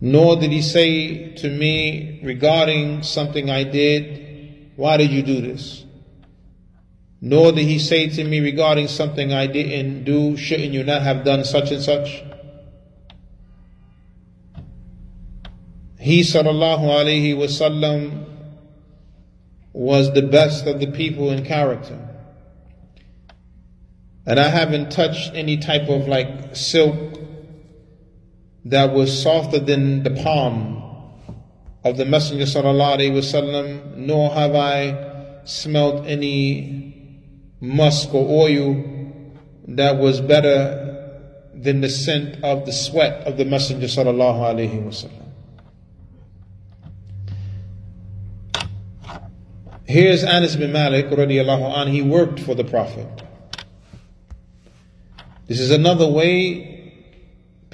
Nor did he say to me regarding something I did, why did you do this? Nor did he say to me regarding something I didn't do, shouldn't you not have done such and such? He sallallahu alayhi wasallam was the best of the people in character. And I haven't touched any type of like silk that was softer than the palm of the Messenger sallallahu wasallam, nor have I smelt any musk or oil that was better than the scent of the sweat of the Messenger sallallahu alaihi wasallam. Here's Anas bin Malik radiallahu anh, he worked for the Prophet. This is another way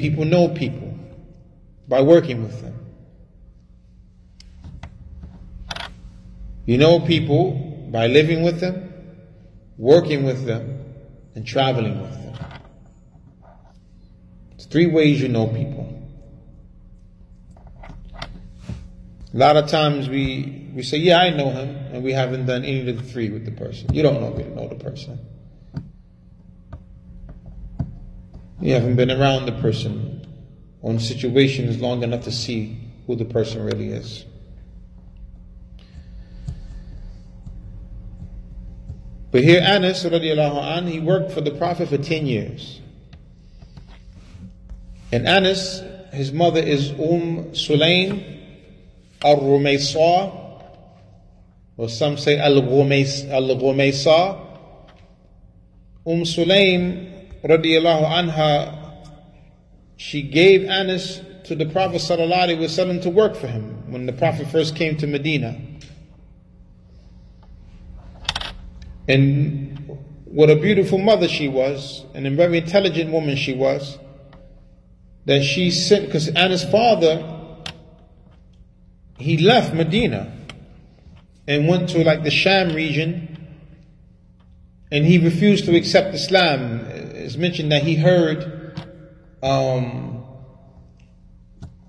people know people, by working with them. You know people by living with them, working with them, and traveling with them. It's three ways you know people. A lot of times we, we say, yeah, I know him, and we haven't done any of the three with the person. You don't know really know the person. You haven't been around the person on situations long enough to see who the person really is. But here Anas radiallahu anh, he worked for the Prophet for 10 years. And Anas, his mother is Umm Sulaim, Al-Rumaysa, or some say Al-Ghumaysa. Umm Sulaim radiallahu anha, she gave Anas to the Prophet ﷺ to work for him when the Prophet first came to Medina. And what a beautiful mother she was, and a very intelligent woman she was, that she sent, because Anas's father, he left Medina and went to like the Sham region and he refused to accept Islam. It's mentioned that he heard, um,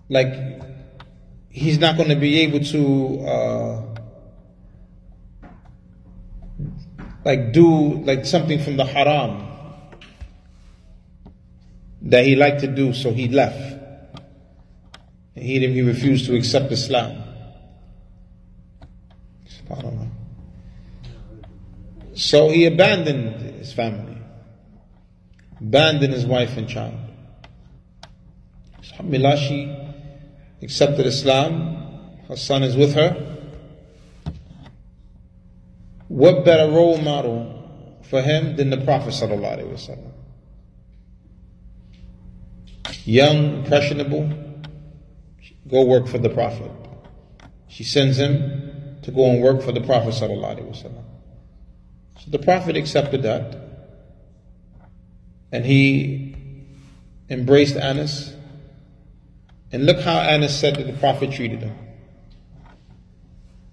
like, he's not going to be able to, uh, like, do like something from the haram that he liked to do, so he left. He, he refused to accept Islam. So he abandoned his family, abandoned his wife and child. Alhamdulillah, she accepted Islam. Her son is with her. What better role model for him than the Prophet wasallam? Young, impressionable, go work for the Prophet. She sends him to go and work for the Prophet wasallam. So the Prophet accepted that. And he embraced Anas. And look how Anas said that the Prophet treated him.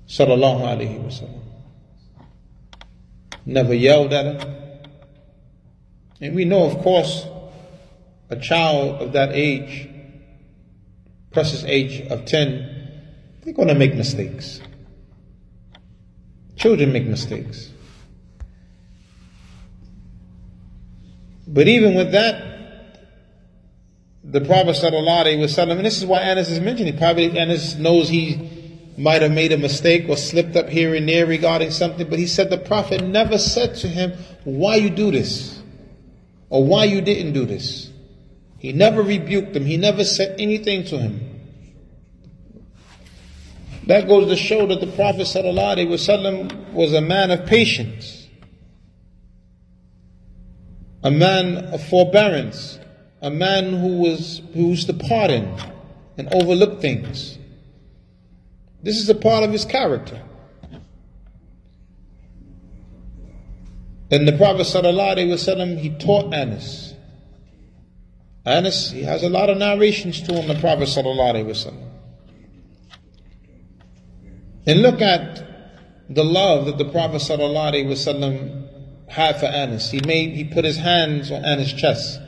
Sallallahu Alaihi Wasallam. Never yelled at him. And we know, of course, a child of that age, precious age of 10, they're going to make mistakes. Children make mistakes. But even with that, the Prophet wasallam, and this is why Anas is mentioning, probably Anas knows he might have made a mistake or slipped up here and there regarding something, but he said the Prophet never said to him, why you do this? Or why you didn't do this? He never rebuked him. He never said anything to him. That goes to show that the Prophet ﷺ was a man of patience a man of forbearance, a man who was who used to pardon and overlook things. This is a part of his character. And the Prophet ﷺ, he taught Anas. Anas, he has a lot of narrations to him, the Prophet ﷺ. And look at the love that the Prophet ﷺ had for Anas. He made he put his hands on Anas' chest.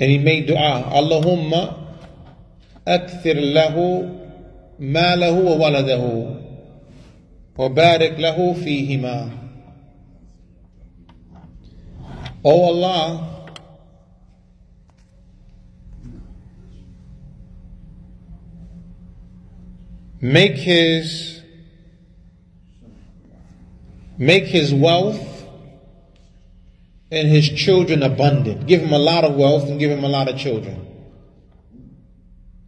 And he made dua, Allahumma akthir lahu malahu wa waladahu wa barik lahu fihima. Oh Allah, make his make his wealth and his children abundant. Give him a lot of wealth and give him a lot of children.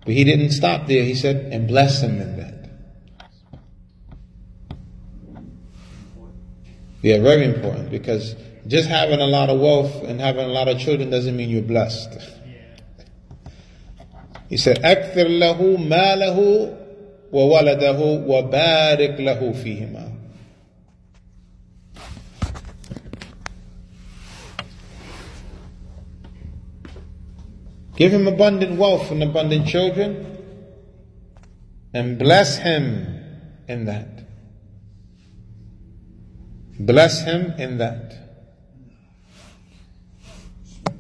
But he didn't stop there. He said, and bless him in that. Yeah, very important because just having a lot of wealth and having a lot of children doesn't mean you're blessed. He said, أكثر له ماله وولده وبارك له فيهما. Give him abundant wealth and abundant children and bless him in that. Bless him in that.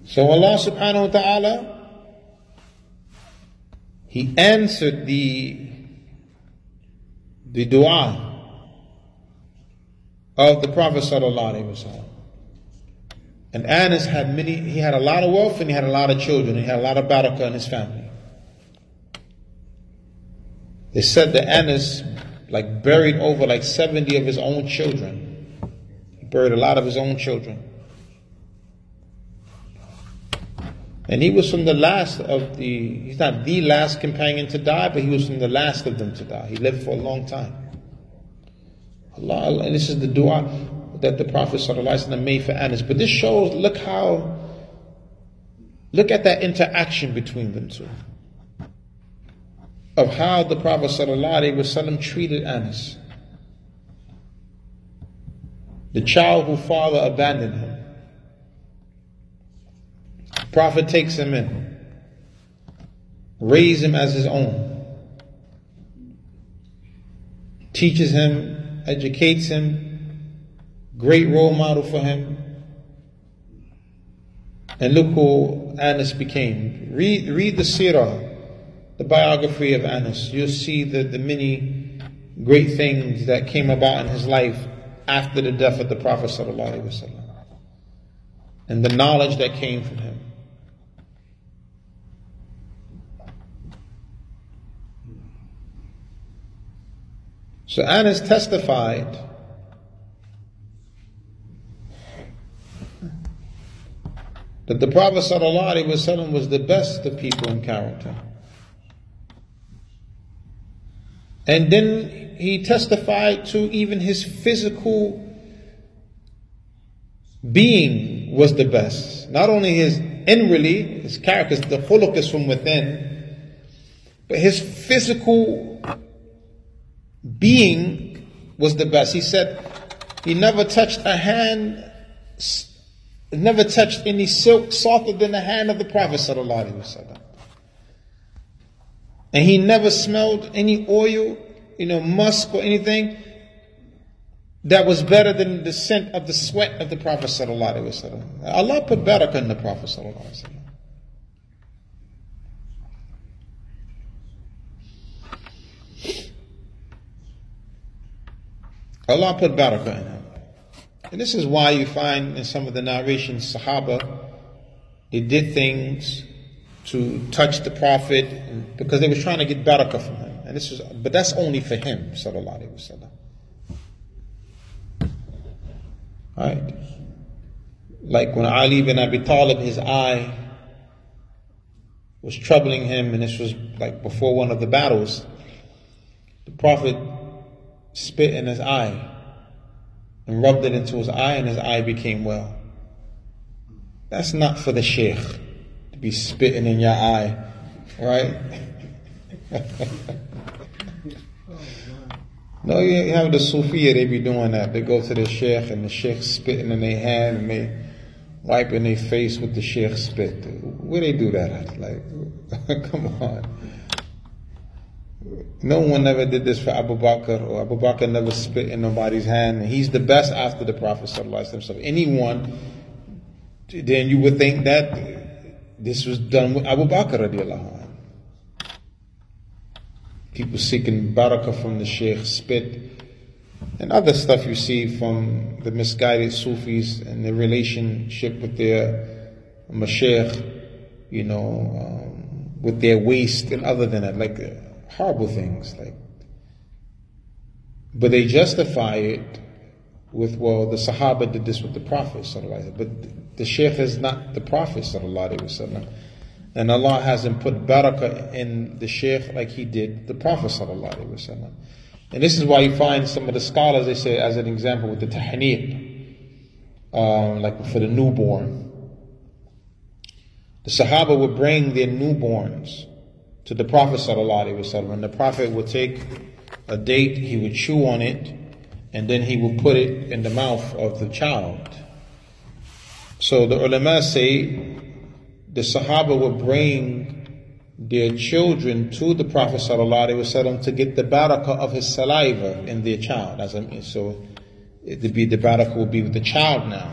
So Allah subhanahu wa ta'ala, He answered the, the dua of the Prophet sallallahu alaihi wasallam. And Anas had many, he had a lot of wealth and he had a lot of children. He had a lot of barakah in his family. They said that Anas like buried over like 70 of his own children. He buried a lot of his own children. And he was from the last of the, he's not the last companion to die, but he was from the last of them to die. He lived for a long time. Allah, and this is the dua that the Prophet ﷺ made for Anas. But this shows, look how, look at that interaction between them two. Of how the Prophet ﷺ treated Anas. The child whose father abandoned him. Prophet takes him in, raises him as his own, teaches him, educates him, great role model for him. And look who Anas became. Read, read the seerah, the biography of Anas. You'll see the, the many great things that came about in his life after the death of the Prophet and the knowledge that came from him. So Anas testified that the Prophet ﷺ was the best of people in character. And then he testified to even his physical being was the best. Not only his inwardly, his character, the khuluq is from within, but his physical being was the best. He said he never touched a hand, never touched any silk softer than the hand of the Prophet. And he never smelled any oil, you know, musk or anything that was better than the scent of the sweat of the Prophet. Allah put barakah in the Prophet. Allah put barakah in him. And this is why you find in some of the narrations, Sahaba, they did things to touch the Prophet because they were trying to get barakah from him. And this was, but that's only for him, sallallahu alaihi wasallam. Right? Like when Ali bin Abi Talib, his eye was troubling him, and this was like before one of the battles. The Prophet spit in his eye and rubbed it into his eye, and his eye became well. That's not for the sheikh to be spitting in your eye, right? no, you have the Sufiya, they be doing that. They go to the sheikh, and the sheikh spitting in their hand, and they wiping their face with the sheikh spit. Where they do that at? Like, come on. No one ever did this for Abu Bakr, or Abu Bakr never spit in nobody's hand. He's the best after the Prophet. So, anyone, then you would think that this was done with Abu Bakr. People seeking barakah from the Sheikh, spit, and other stuff you see from the misguided Sufis and their relationship with their Mashaykh, you know, um, with their waste and other than that. Like, horrible things like but they justify it with well the sahaba did this with the prophet but the sheikh is not the prophet and allah hasn't put barakah in the sheikh like he did the prophet and this is why you find some of the scholars they say as an example with the tahniq um, like for the newborn. The sahaba would bring their newborns to the Prophet ﷺ. And the Prophet would take a date, he would chew on it, and then he would put it in the mouth of the child. So the ulama say the Sahaba would bring their children to the Prophet ﷺ to get the barakah of his saliva in their child. As I mean, so it be the barakah will be with the child now.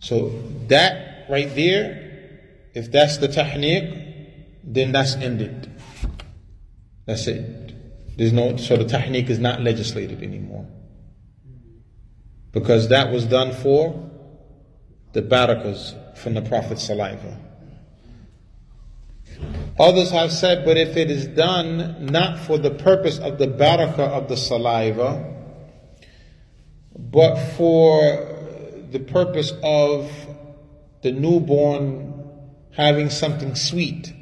So that right there, if that's the tahniq, then that's ended. That's it. There's no, so the tahniq is not legislated anymore. Because that was done for the barakas from the Prophet's saliva. Others have said, but if it is done not for the purpose of the barakah of the saliva, but for the purpose of the newborn having something sweet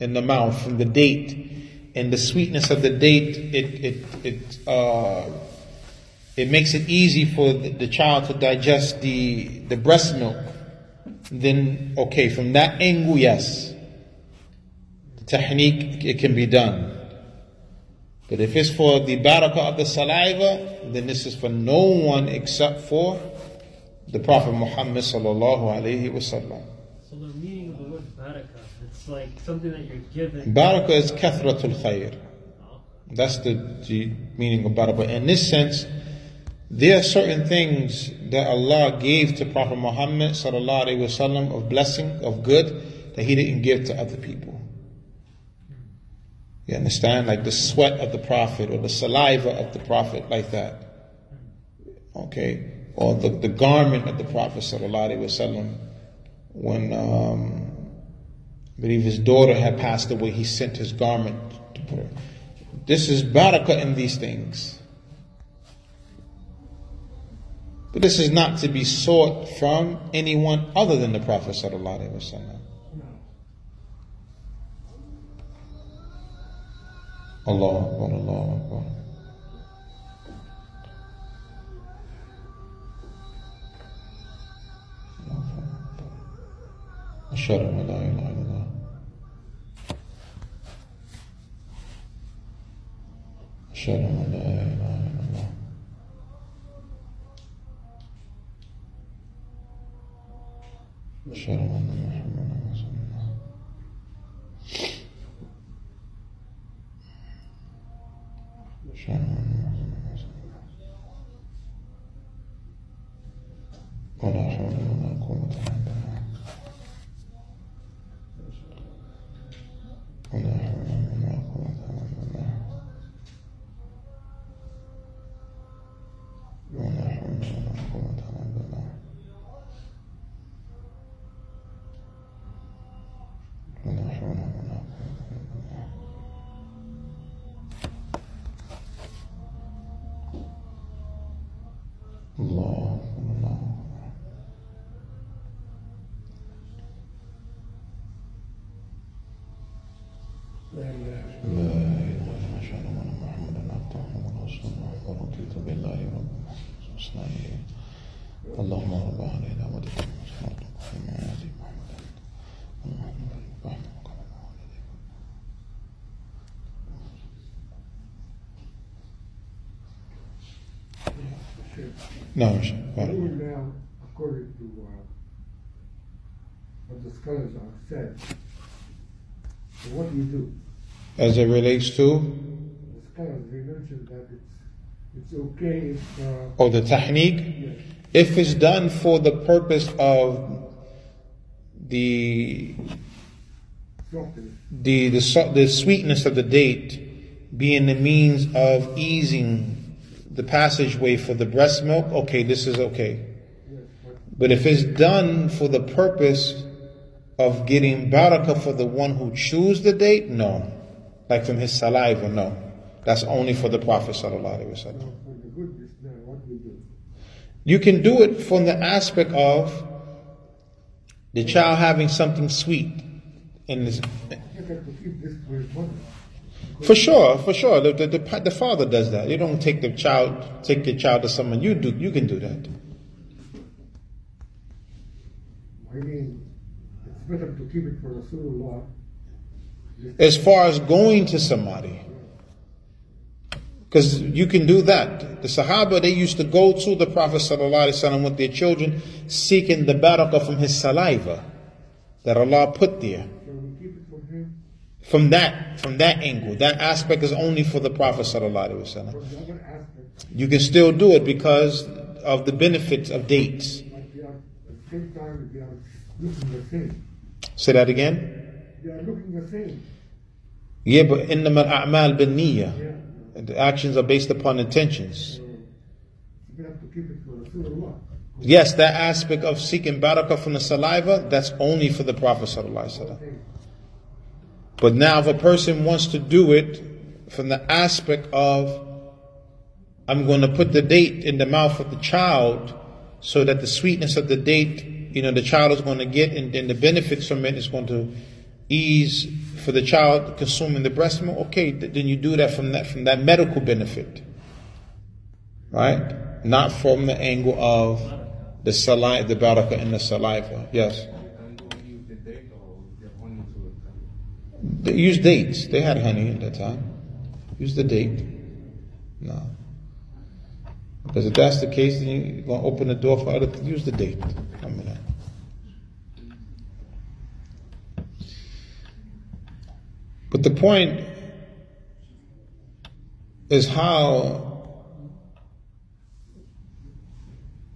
in the mouth from the date, and the sweetness of the date, it it it uh, it makes it easy for the, child to digest the the breast milk. Then okay, from that angle, yes, the tahniq it can be done. But if it's for the barakah of the saliva, then this is for no one except for the Prophet Muhammad sallallahu alaihi wasallam. So the meaning of the word barakah, it's like something that you're given. Barakah is kathratul. That's the, the meaning of barakah. In this sense, there are certain things that Allah gave to Prophet Muhammad wasallam of blessing, of good, that He didn't give to other people. You understand? Like the sweat of the Prophet or the saliva of the Prophet, like that. Okay? Or the, the garment of the Prophet wasallam. When um, I believe his daughter had passed away, he sent his garment to put her. This is barakah in these things. But this is not to be sought from anyone other than the Prophet sallallahu alaihi wasallam. Allah Akbar, Allah Akbar. أشهد أن لا إله إلا الله أشهد أن لا إله إلا الله أشهد أن محمدا رسول الله أشهد أن محمدا رسول الله ولا حول ولا قوة إلا بالله. ولا حول No. What? According to uh, what the scholars have said. What do you do? As it relates to? The scholars, they mentioned that it's, it's okay if... Uh, oh, the tahniq, Yes. If it's done for the purpose of the... The, the, the sweetness of the date being the means of easing the passageway for the breast milk, okay, this is okay. But if it's done for the purpose of getting barakah for the one who chews the date, no. Like from his saliva, no. That's only for the Prophet sallallahu you can do it from the aspect of the child having something sweet in this for his mother. For sure, for sure. The, the, the, the father does that. You don't take the child, take the child to someone. You do, you can do that. I mean, it's better to keep it for Rasulullah. As far as going to somebody, because you can do that. The Sahaba they used to go to the Prophet sallallahu alaihi wasallam with their children, seeking the barakah from his saliva that Allah put there. So we keep it from him from that from that angle. That aspect is only for the Prophet sallallahu You can still do it because of the benefits of dates. Say that again. The. Yeah, but in a'mal bin. The actions are based upon intentions. Yes, that aspect of seeking barakah from the saliva, that's only for the Prophet sallallahu but now if a person wants to do it from the aspect of I'm going to put the date in the mouth of the child so that the sweetness of the date you know, the child is going to get, and then the benefits from it is going to ease for the child consuming the breast milk. Okay, then you do that from that from that medical benefit, right? Not from the angle of the saliva, the barakah in the saliva. Yes. They use dates. They had honey at that time. Use the date. No. Because if that's the case, then you're going to open the door for other Use the date. I mean, uh. but the point is how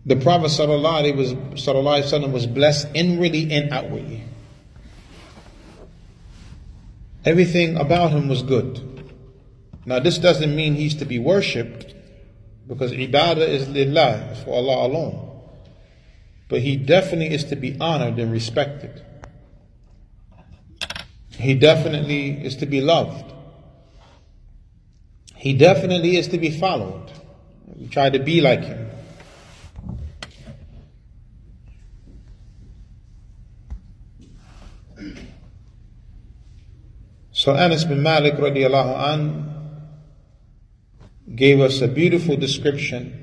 the Prophet sallallahu was, was blessed inwardly and outwardly. Everything about him was good. Now, this doesn't mean he's to be worshipped because ibadah is lillah, for Allah alone. But he definitely is to be honored and respected. He definitely is to be loved. He definitely is to be followed. We try to be like him. So Anas bin Malik radiallahu an gave us a beautiful description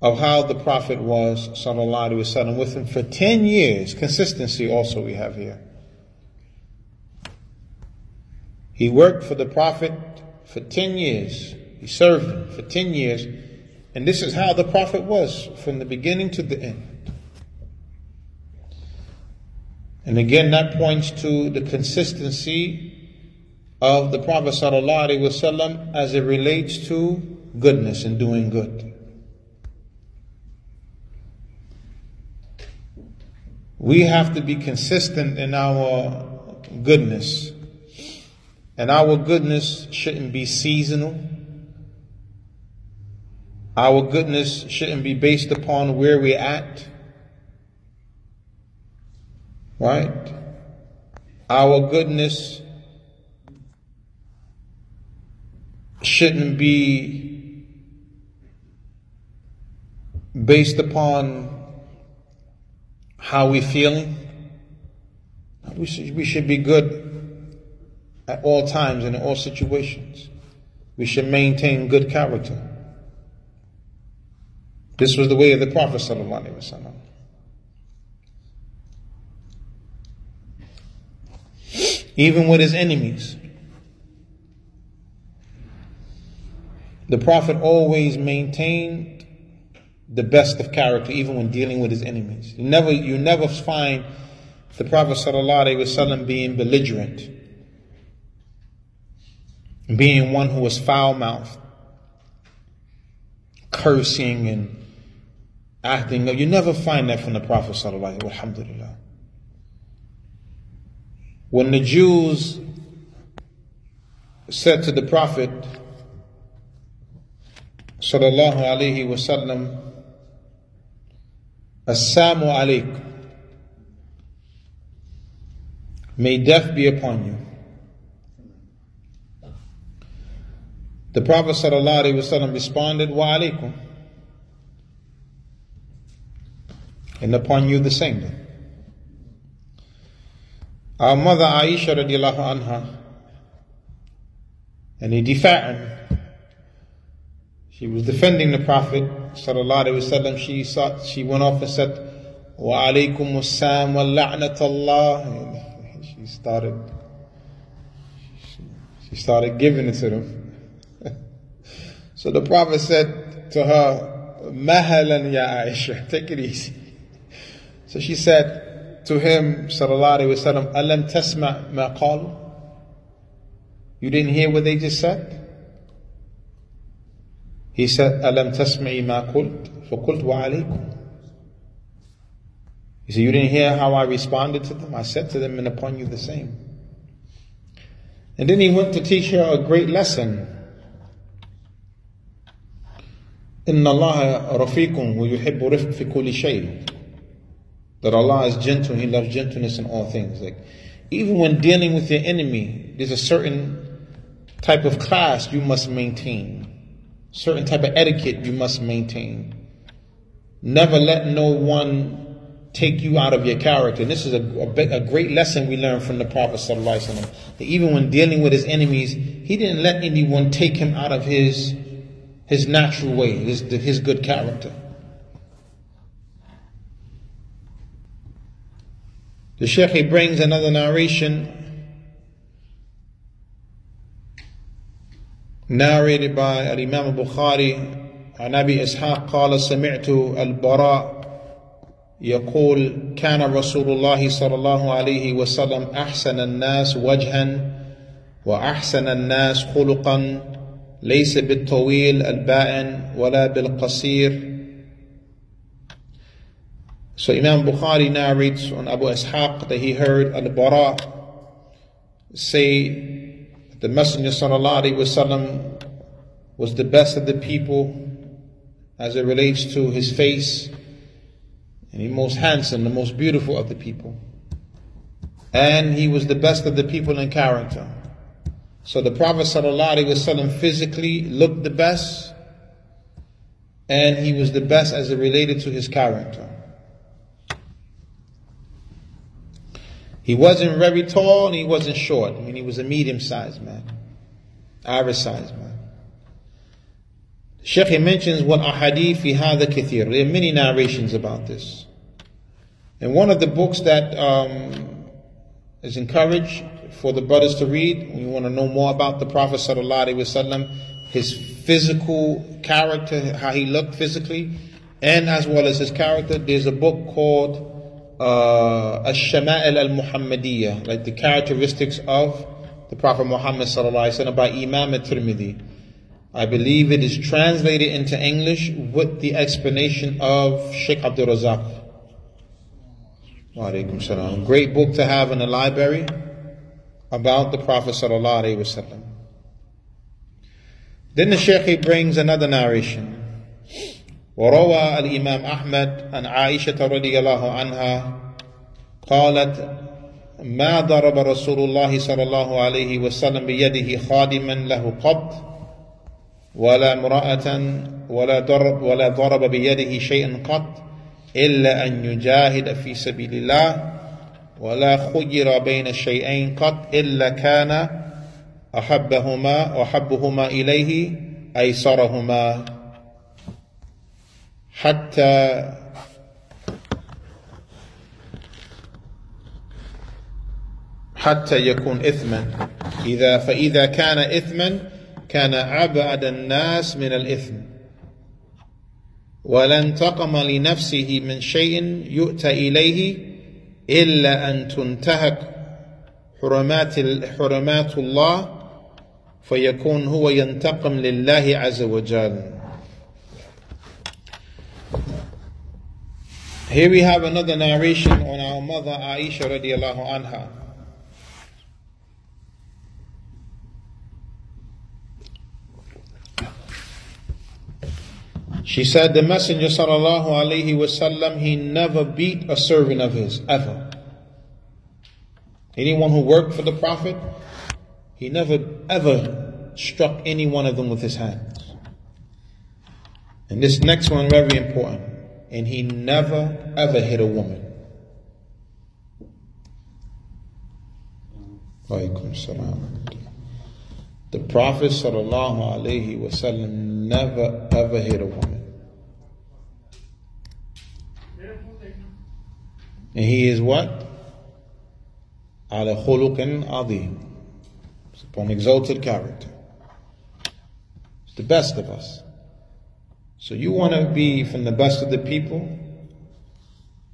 of how the Prophet was, sallallahu alaihi wasallam, with him for 10 years. Consistency also we have here. He worked for the Prophet for 10 years. He served him for 10 years. And this is how the Prophet was from the beginning to the end. And again, that points to the consistency of the Prophet ﷺ as it relates to goodness and doing good. We have to be consistent in our goodness. And our goodness shouldn't be seasonal. Our goodness shouldn't be based upon where we're at. Right? Our goodness shouldn't be based upon how we're feeling. We should, we should be good at all times and in all situations. We should maintain good character. This was the way of the Prophet sallallahu alaihi wasallam. Even with his enemies. The Prophet always maintained the best of character, even when dealing with his enemies. You never, you never find the Prophet ﷺ being belligerent, being one who was foul mouthed, cursing and acting. You never find that from the Prophet ﷺ. When the Jews said to the Prophet, sallallahu alayhi wasallam, Assalamu alaikum. May death be upon you. The Prophet wasallam responded, Wa alaikum. And upon you the same. Our mother Aisha radiallahu anha, and he defa'an, she was defending the Prophet sallallahu alaihi wasallam. She sought, she went off and said, "Wa alaykum assalam wa la'natullah." She started, she started giving it to them. so the Prophet said to her, "Mahalan ya Aisha, take it easy." So she said to him, sallallahu alaihi wasallam, "Alam tasma ma qalu?" You didn't hear what they just said? He said, Alam tasma'i ma qult? فَقُلْتُ وَعَلَيْكُمْ He said, you didn't hear how I responded to them? I said to them, and upon you the same. And then he went to teach her a great lesson. إِنَّ اللَّهَ رَفِيقٌ وَيُحِبُّ رِفْقِ فِي كُلِّ شَيْءٍ that Allah is gentle, He loves gentleness in all things. Like, even when dealing with your enemy, there's a certain type of class you must maintain certain type of etiquette you must maintain. Never let no one take you out of your character. And this is a, a, a great lesson we learn from the Prophet ﷺ. That even when dealing with his enemies, he didn't let anyone take him out of his, his natural way, his, his good character. The Sheikh he brings another narration narrated by Imam al-Bukhari عن ابي اسحاق قال سمعت البراء يقول كان رسول الله صلى الله عليه وسلم احسن الناس وجها واحسن الناس خلقا ليس بالطويل البائن ولا بالقصير So Imam Bukhari narrates on Abu Ishaq that he heard Al-Bara say that the Messenger wasallam was the best of the people as it relates to his face, and he most handsome, the most beautiful of the people. And he was the best of the people in character. So the Prophet ﷺ physically looked the best, and he was the best as it related to his character. He wasn't very tall and he wasn't short. I mean, he was a medium sized man, average sized man. Sheikh mentions what ahadith fi hadha kathir. There are many narrations about this. And one of the books that um, is encouraged for the brothers to read, we want to know more about the Prophet sallallahu alaihi wasallam, his physical character, how he looked physically, and as well as his character. There's a book called uh, Ash-Shama'il al-Muhammadiyah, like the characteristics of the Prophet Muhammad sallallahu alaihi wasallam by Imam al-Tirmidhi. I believe it is translated into English with the explanation of Sheikh Abdul Razak. Salam. Great book to have in the library about the Prophet sallallahu alaihi wasallam. Then the Sheikh brings another narration. وروى الإمام أحمد عن عائشة رضي الله عنها قالت ما ضرب رسول الله صلى الله عليه وسلم بيده خادما له قط ولا امرأة ولا ضرب ولا ضرب بيده شيئا قط إلا أن يجاهد في سبيل الله ولا خير بين الشيئين قط إلا كان أحبهما أحبهما إليه أيسرهما. حتى حتى يكون إثما. إذا فإذا كان إثما كان أبعد الناس من الإثم. ولا انتقم لنفسه من شيء يؤتى إليه إلا أن تنتهك حرمات حرمات الله فيكون هو ينتقم لله عز وجل. Here we have another narration on our mother Aisha radiallahu anha. She said the Messenger sallallahu alaihi wasallam he never beat a servant of his ever. Anyone who worked for the Prophet, he never ever struck any one of them with his hands. And this next one very important and he never ever hit a woman. The Prophet wasallam never ever hit a woman. And he is what? Ala khuluqin adhim. Upon exalted character. It's the best of us. So you want to be from the best of the people,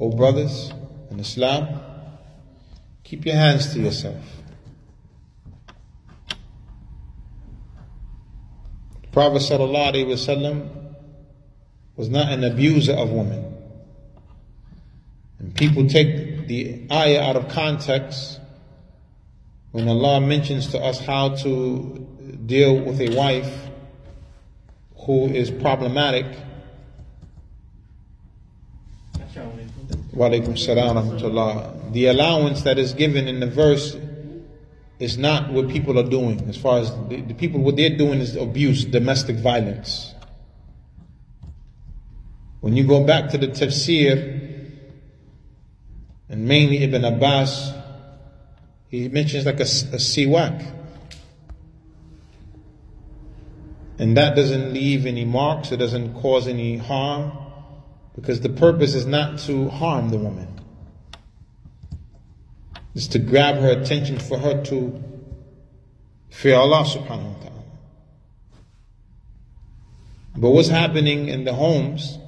O brothers in Islam, keep your hands to yourself. The Prophet ﷺ was not an abuser of women. And people take the ayah out of context when Allah mentions to us how to deal with a wife who is problematic. The allowance that is given in the verse is not what people are doing. As far as the, the people, what they're doing is abuse, domestic violence. When you go back to the tafsir, and mainly Ibn Abbas, he mentions like a, a siwak. And that doesn't leave any marks, it doesn't cause any harm, because the purpose is not to harm the woman. It's to grab her attention for her to fear Allah subhanahu wa ta'ala. But what's happening in the homes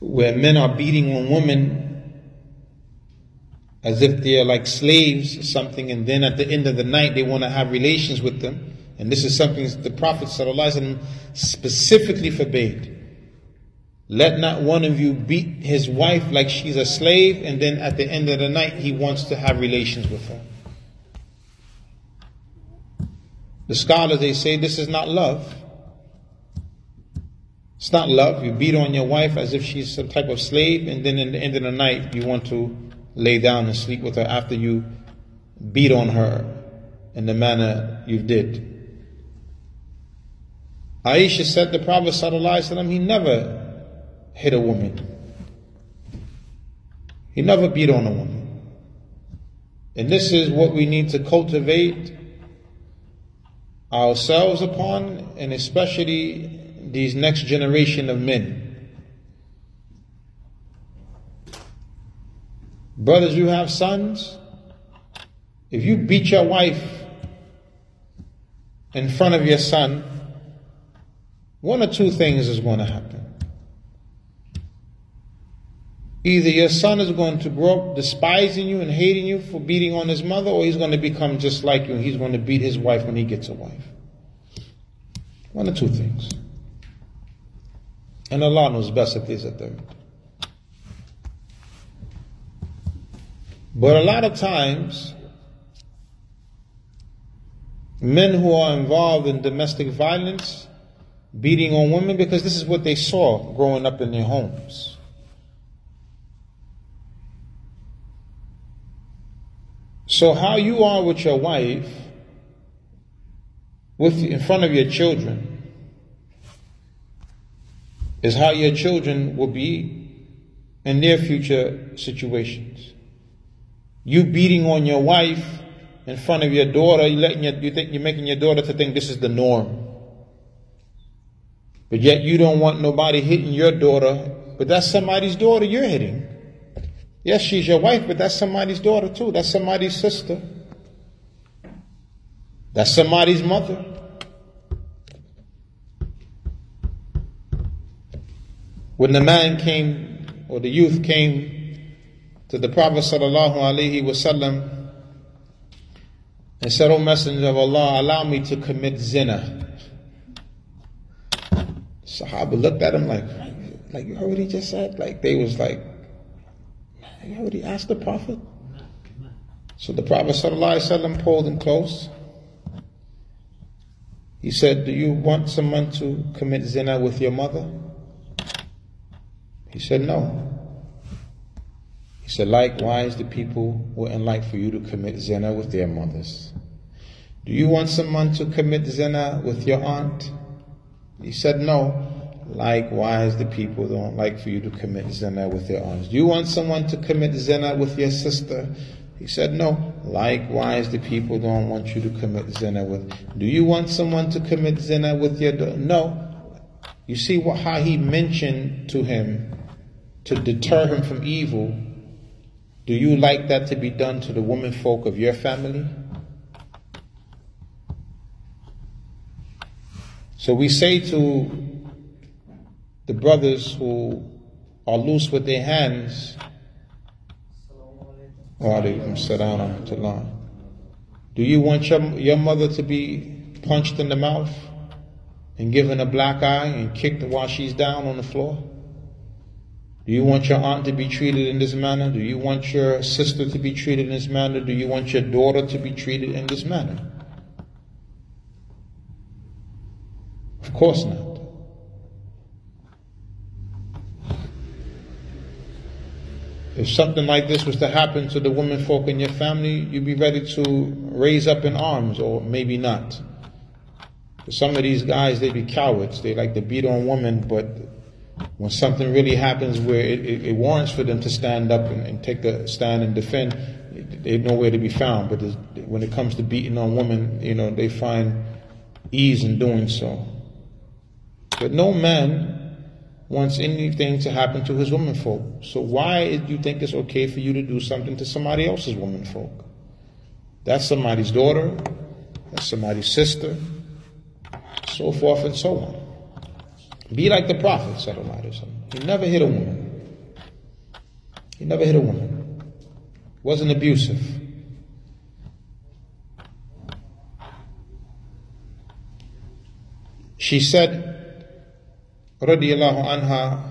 where men are beating on women as if they're like slaves or something, and then at the end of the night they want to have relations with them. And this is something the Prophet specifically forbade. Let not one of you beat his wife like she's a slave, and then at the end of the night he wants to have relations with her. The scholars they say this is not love. It's not love. You beat on your wife as if she's some type of slave, and then in the end of the night you want to lay down and sleep with her after you beat on her in the manner you did. Aisha said the Prophet ﷺ, he never hit a woman. He never beat on a woman. And this is what we need to cultivate ourselves upon, and especially these next generation of men. Brothers, you have sons. If you beat your wife in front of your son, one or two things is going to happen. Either your son is going to grow up despising you and hating you for beating on his mother, or he's going to become just like you and he's going to beat his wife when he gets a wife. One or two things. And Allah knows best if there's a third. But a lot of times, men who are involved in domestic violence, beating on women, because this is what they saw growing up in their homes. So, how you are with your wife, with in front of your children, is how your children will be in their future situations. You beating on your wife in front of your daughter, you letting your, you think you're making your daughter to think this is the norm. But yet you don't want nobody hitting your daughter, but that's somebody's daughter you're hitting. Yes, she's your wife, but that's somebody's daughter too. That's somebody's sister. That's somebody's mother. When the man came, or the youth came to the Prophet sallallahu alaihi wasallam and said, O Messenger of Allah, allow me to commit zina. Sahaba looked at him like, like you heard what he just said? Like they was like, you heard what he asked the Prophet? So the Prophet ﷺ pulled him close. He said, Do you want someone to commit zina with your mother? He said, No. He said, Likewise, the people wouldn't like for you to commit zina with their mothers. Do you want someone to commit zina with your aunt? He said, No. Likewise, the people don't like for you to commit zina with their arms. Do you want someone to commit zina with your sister? He said, No. Likewise, the people don't want you to commit zina with. Do you want someone to commit zina with your daughter? No. You see what, how he mentioned to him to deter him from evil, do you like that to be done to the women folk of your family? So we say to the brothers who are loose with their hands, do you want your, your mother to be punched in the mouth and given a black eye and kicked while she's down on the floor? Do you want your aunt to be treated in this manner? Do you want your sister to be treated in this manner? Do you want your daughter to be treated in this manner? Of course not. If something like this was to happen to the women folk in your family, you'd be ready to raise up in arms, or maybe not. Some of these guys, they be cowards. They like to beat on women, but when something really happens where it, it, it warrants for them to stand up and, and, take a stand and defend, they're nowhere to be found. But when it comes to beating on women, you know, they find ease in doing so. But no man wants anything to happen to his womenfolk. So why do you think it's okay for you to do something to somebody else's womenfolk? That's somebody's daughter, that's somebody's sister, so forth and so on. Be like the Prophet, he never hit a woman. He never hit a woman. Wasn't abusive. She said, radiallahu anha,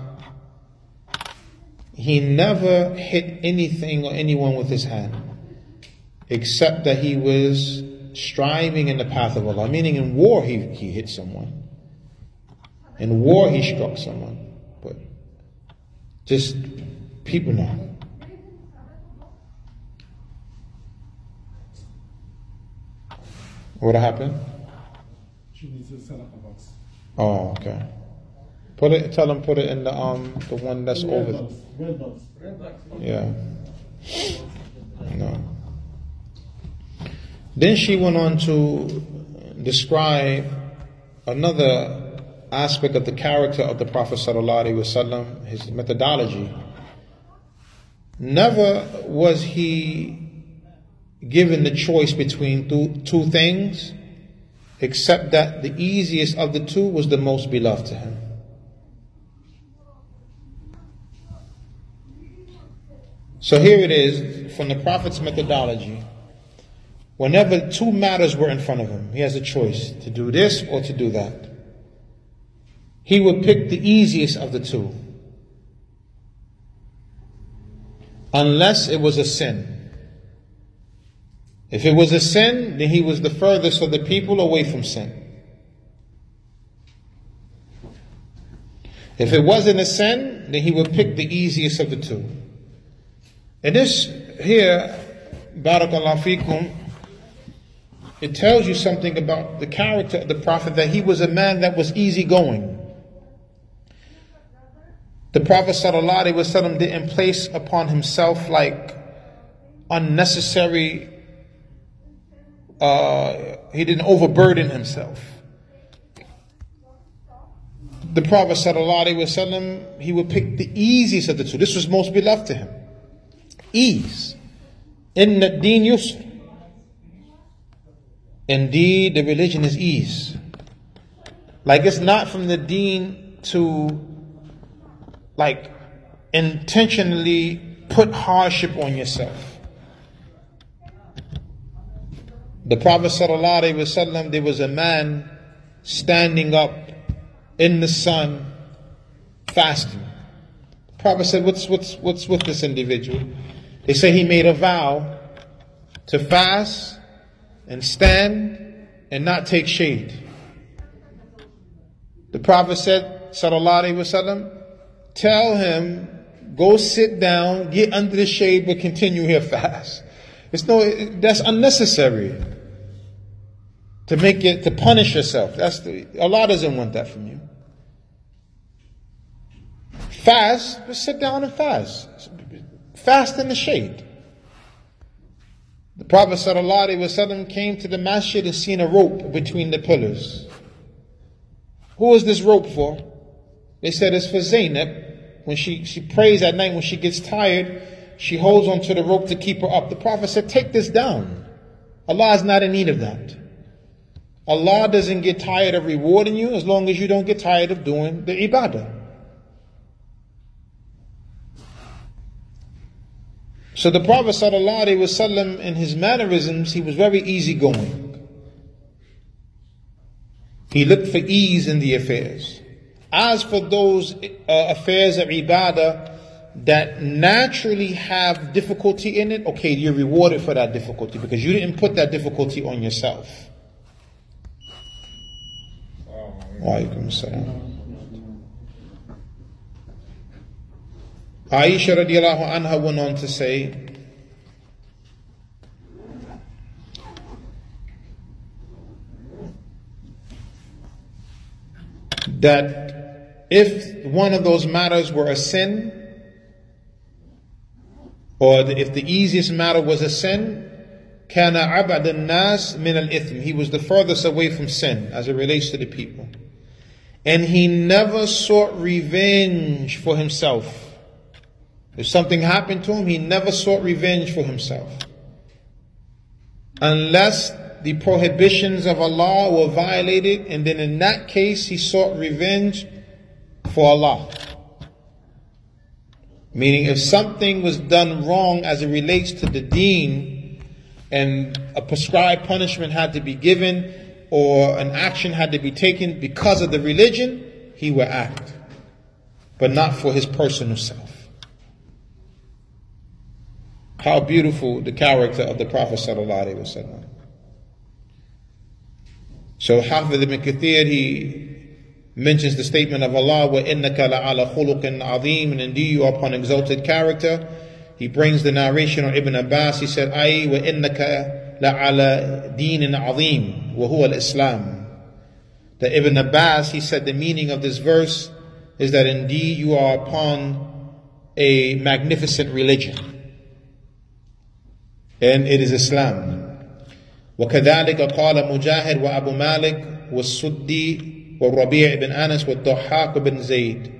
he never hit anything or anyone with his hand, except that he was striving in the path of Allah. Meaning in war, he, he hit someone. In war, he struck someone. But just people know. What happened? She needs to set up a box. Oh, okay. Put it. Tell them put it in the um the one that's Red over. box. Red box. Yeah. No. Then she went on to describe another aspect of the character of the Prophet Sallallahu Alaihi wasallam, his methodology. Never was he given the choice between two, two things, except that the easiest of the two was the most beloved to him. So here it is from the Prophet's methodology. Whenever two matters were in front of him, he has a choice to do this or to do that he would pick the easiest of the two. Unless it was a sin. If it was a sin, then he was the furthest of the people away from sin. If it wasn't a sin, then he would pick the easiest of the two. And this here, Barakallah fikum, it tells you something about the character of the Prophet that he was a man that was easygoing. The Prophet ﷺ didn't place upon himself like unnecessary, uh, he didn't overburden himself. The Prophet ﷺ, he would pick the easiest of the two. This was most beloved to him. Ease. In the deen yusr. Indeed, the religion is ease. Like it's not from the deen to like intentionally put hardship on yourself. The Prophet ﷺ, there was a man standing up in the sun fasting. The Prophet said, What's what's what's with this individual? They say he made a vow to fast and stand and not take shade. The Prophet said, Sallallahu Alaihi Wasallam, tell him, go sit down, get under the shade, but continue here fast. It's no, that's unnecessary. To make it, to punish yourself. That's the, Allah doesn't want that from you. Fast, just sit down and fast. Fast in the shade. The Prophet ﷺ came to the masjid and seen a rope between the pillars. Who is this rope for? They said it's for Zainab. When she, she prays at night, when she gets tired, she holds onto the rope to keep her up. The Prophet said, Take this down. Allah is not in need of that. Allah doesn't get tired of rewarding you as long as you don't get tired of doing the ibadah. So the Prophet ﷺ, in his mannerisms, he was very easygoing. He looked for ease in the affairs. As for those uh, affairs of ibadah that naturally have difficulty in it, okay, you're rewarded for that difficulty because you didn't put that difficulty on yourself. Walaikum salam. Aisha radiallahu anha went on to say, that if one of those matters were a sin, or if the easiest matter was a sin, كان عبد الناس من الإثم. He was the furthest away from sin as it relates to the people. And he never sought revenge for himself. If something happened to him, he never sought revenge for himself. Unless the prohibitions of Allah were violated, and then in that case, he sought revenge for Allah. Meaning, if something was done wrong as it relates to the deen, and a prescribed punishment had to be given, or an action had to be taken because of the religion, he would act. But not for his personal self. How beautiful the character of the Prophet sallallahu alaihi wasallam. So Hafiz ibn Kathir, he mentions the statement of Allah, وَإِنَّكَ لَعَلَى خُلُقٍ عَظِيمٍ And indeed you are upon exalted character. He brings the narration of Ibn Abbas. He said, أي وإنك لعلى دين عظيم وهو الإسلام. That Ibn Abbas, he said the meaning of this verse is that indeed you are upon a magnificent religion. And it is Islam. وكذلك قال مجاهد وأبو مالك والسدي والربيع بن أنس والضحاك بن زيد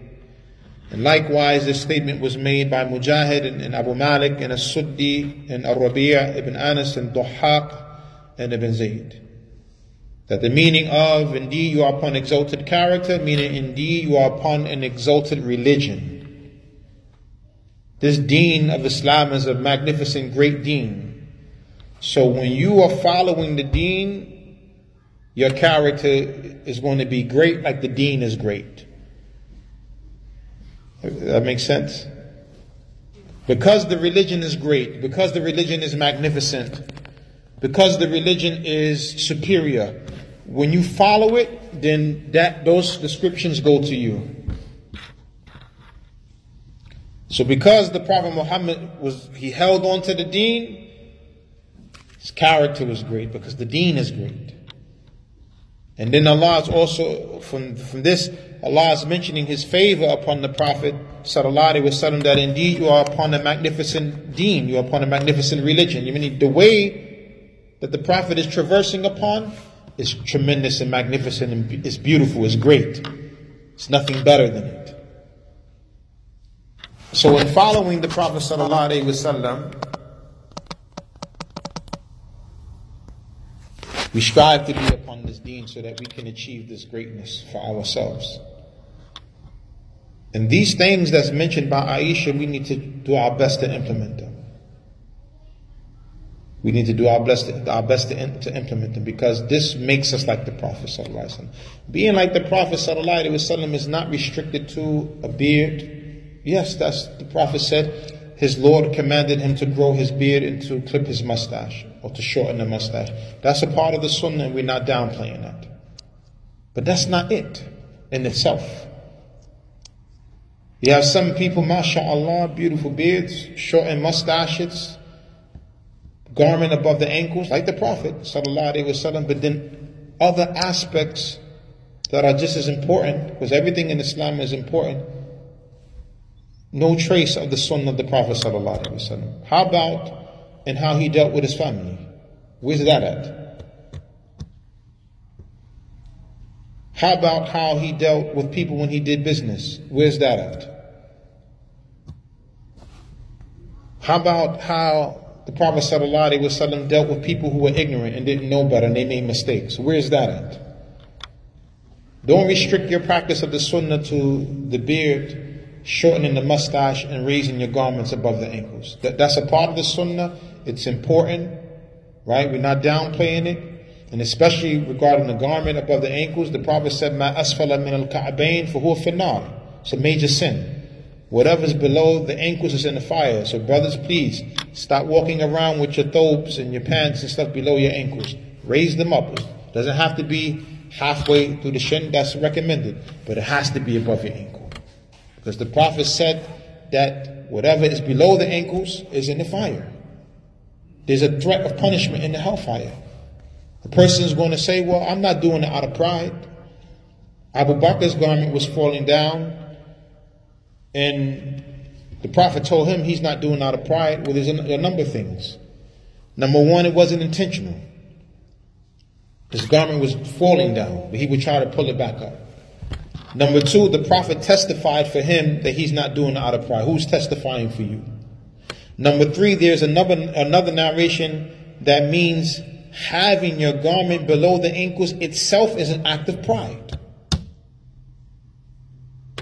and likewise, this statement was made by Mujahid and, and Abu Malik and As-Suddi and Ar-Rabi' ibn Anas and Duhaq and Ibn Zayd. That the meaning of, indeed you are upon exalted character, meaning indeed you are upon an exalted religion. This deen of Islam is a magnificent, great deen. So when you are following the deen, your character is going to be great like the deen is great. That makes sense? Because the religion is great, because the religion is magnificent, because the religion is superior, when you follow it, then that those descriptions go to you. So because the Prophet Muhammad was he held on to the deen, his character was great because the deen is great. And then Allah is also from from this Allah is mentioning His favor upon the Prophet wasallam that indeed you are upon a magnificent deen, you are upon a magnificent religion. You mean the way that the Prophet is traversing upon is tremendous and magnificent and it's beautiful, it's great. It's nothing better than it. So in following the Prophet sallallahu alaihi wasallam, we strive to be upon this deen so that we can achieve this greatness for ourselves. And these things that's mentioned by Aisha, we need to do our best to implement them. We need to do our best, our best to, to implement them because this makes us like the Prophet. Being like the Prophet is not restricted to a beard. Yes, that's the Prophet said. His Lord commanded him to grow his beard and to clip his mustache or to shorten the mustache. That's a part of the Sunnah, and we're not downplaying that. But that's not it in itself. You have some people, mashallah, beautiful beards, shortened mustaches, garment above the ankles, like the Prophet, wasallam. But then other aspects that are just as important, because everything in Islam is important. No trace of the sunnah of the Prophet. How about and how he dealt with his family? Where's that at? How about how he dealt with people when he did business? Where's that at? How about how the Prophet ﷺ dealt with people who were ignorant and didn't know better and they made mistakes? Where's that at? Don't restrict your practice of the sunnah to the beard, shortening the mustache, and raising your garments above the ankles. That, that's a part of the sunnah. It's important, right? We're not downplaying it. And especially regarding the garment above the ankles, the Prophet said, Ma asfala min al ka'bain fahuwa finnar. It's a major sin. Whatever's below the ankles is in the fire. So brothers, please stop walking around with your thobes and your pants and stuff below your ankles. Raise them up. It doesn't have to be halfway through the shin. That's recommended. But it has to be above your ankle. Because the Prophet said that whatever is below the ankles is in the fire. There's a threat of punishment in the hellfire. The person is going to say, Well, I'm not doing it out of pride. Abu Bakr's garment was falling down, and the Prophet told him he's not doing it out of pride. Well, there's a, a number of things. Number one, it wasn't intentional. His garment was falling down, but he would try to pull it back up. Number two, the Prophet testified for him that he's not doing it out of pride. Who's testifying for you? Number three, there's another another narration that means having your garment below the ankles itself is an act of pride.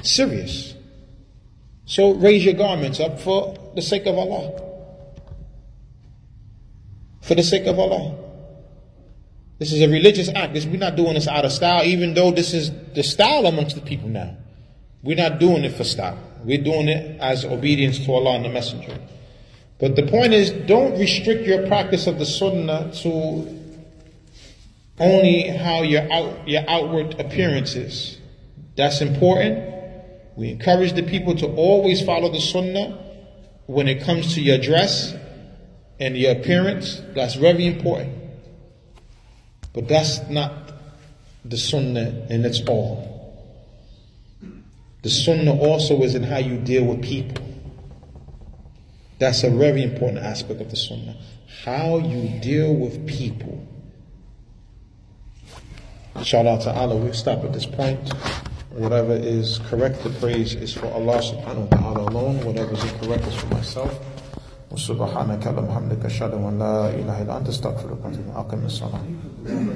Serious. So raise your garments up for the sake of Allah. For the sake of Allah. This is a religious act. This, we're not doing this out of style, even though this is the style amongst the people now. We're not doing it for style. We're doing it as obedience to Allah and the Messenger. But the point is, don't restrict your practice of the Sunnah to only how your out, your outward appearance is. That's important. We encourage the people to always follow the Sunnah when it comes to your dress and your appearance. That's very important. But that's not the Sunnah in its all. The Sunnah also is in how you deal with people. That's a very important aspect of the Sunnah. How you deal with people. Inshallah ta'ala, we'll stop at this point. Whatever is correct, the praise is for Allah subhanahu wa ta'ala alone. Whatever is incorrect is for myself. وسبحانك اللهم وبحمدك أشهد أن لا إله إلا أنت أستغفرك وأتوب إليك. أقم الصلاة.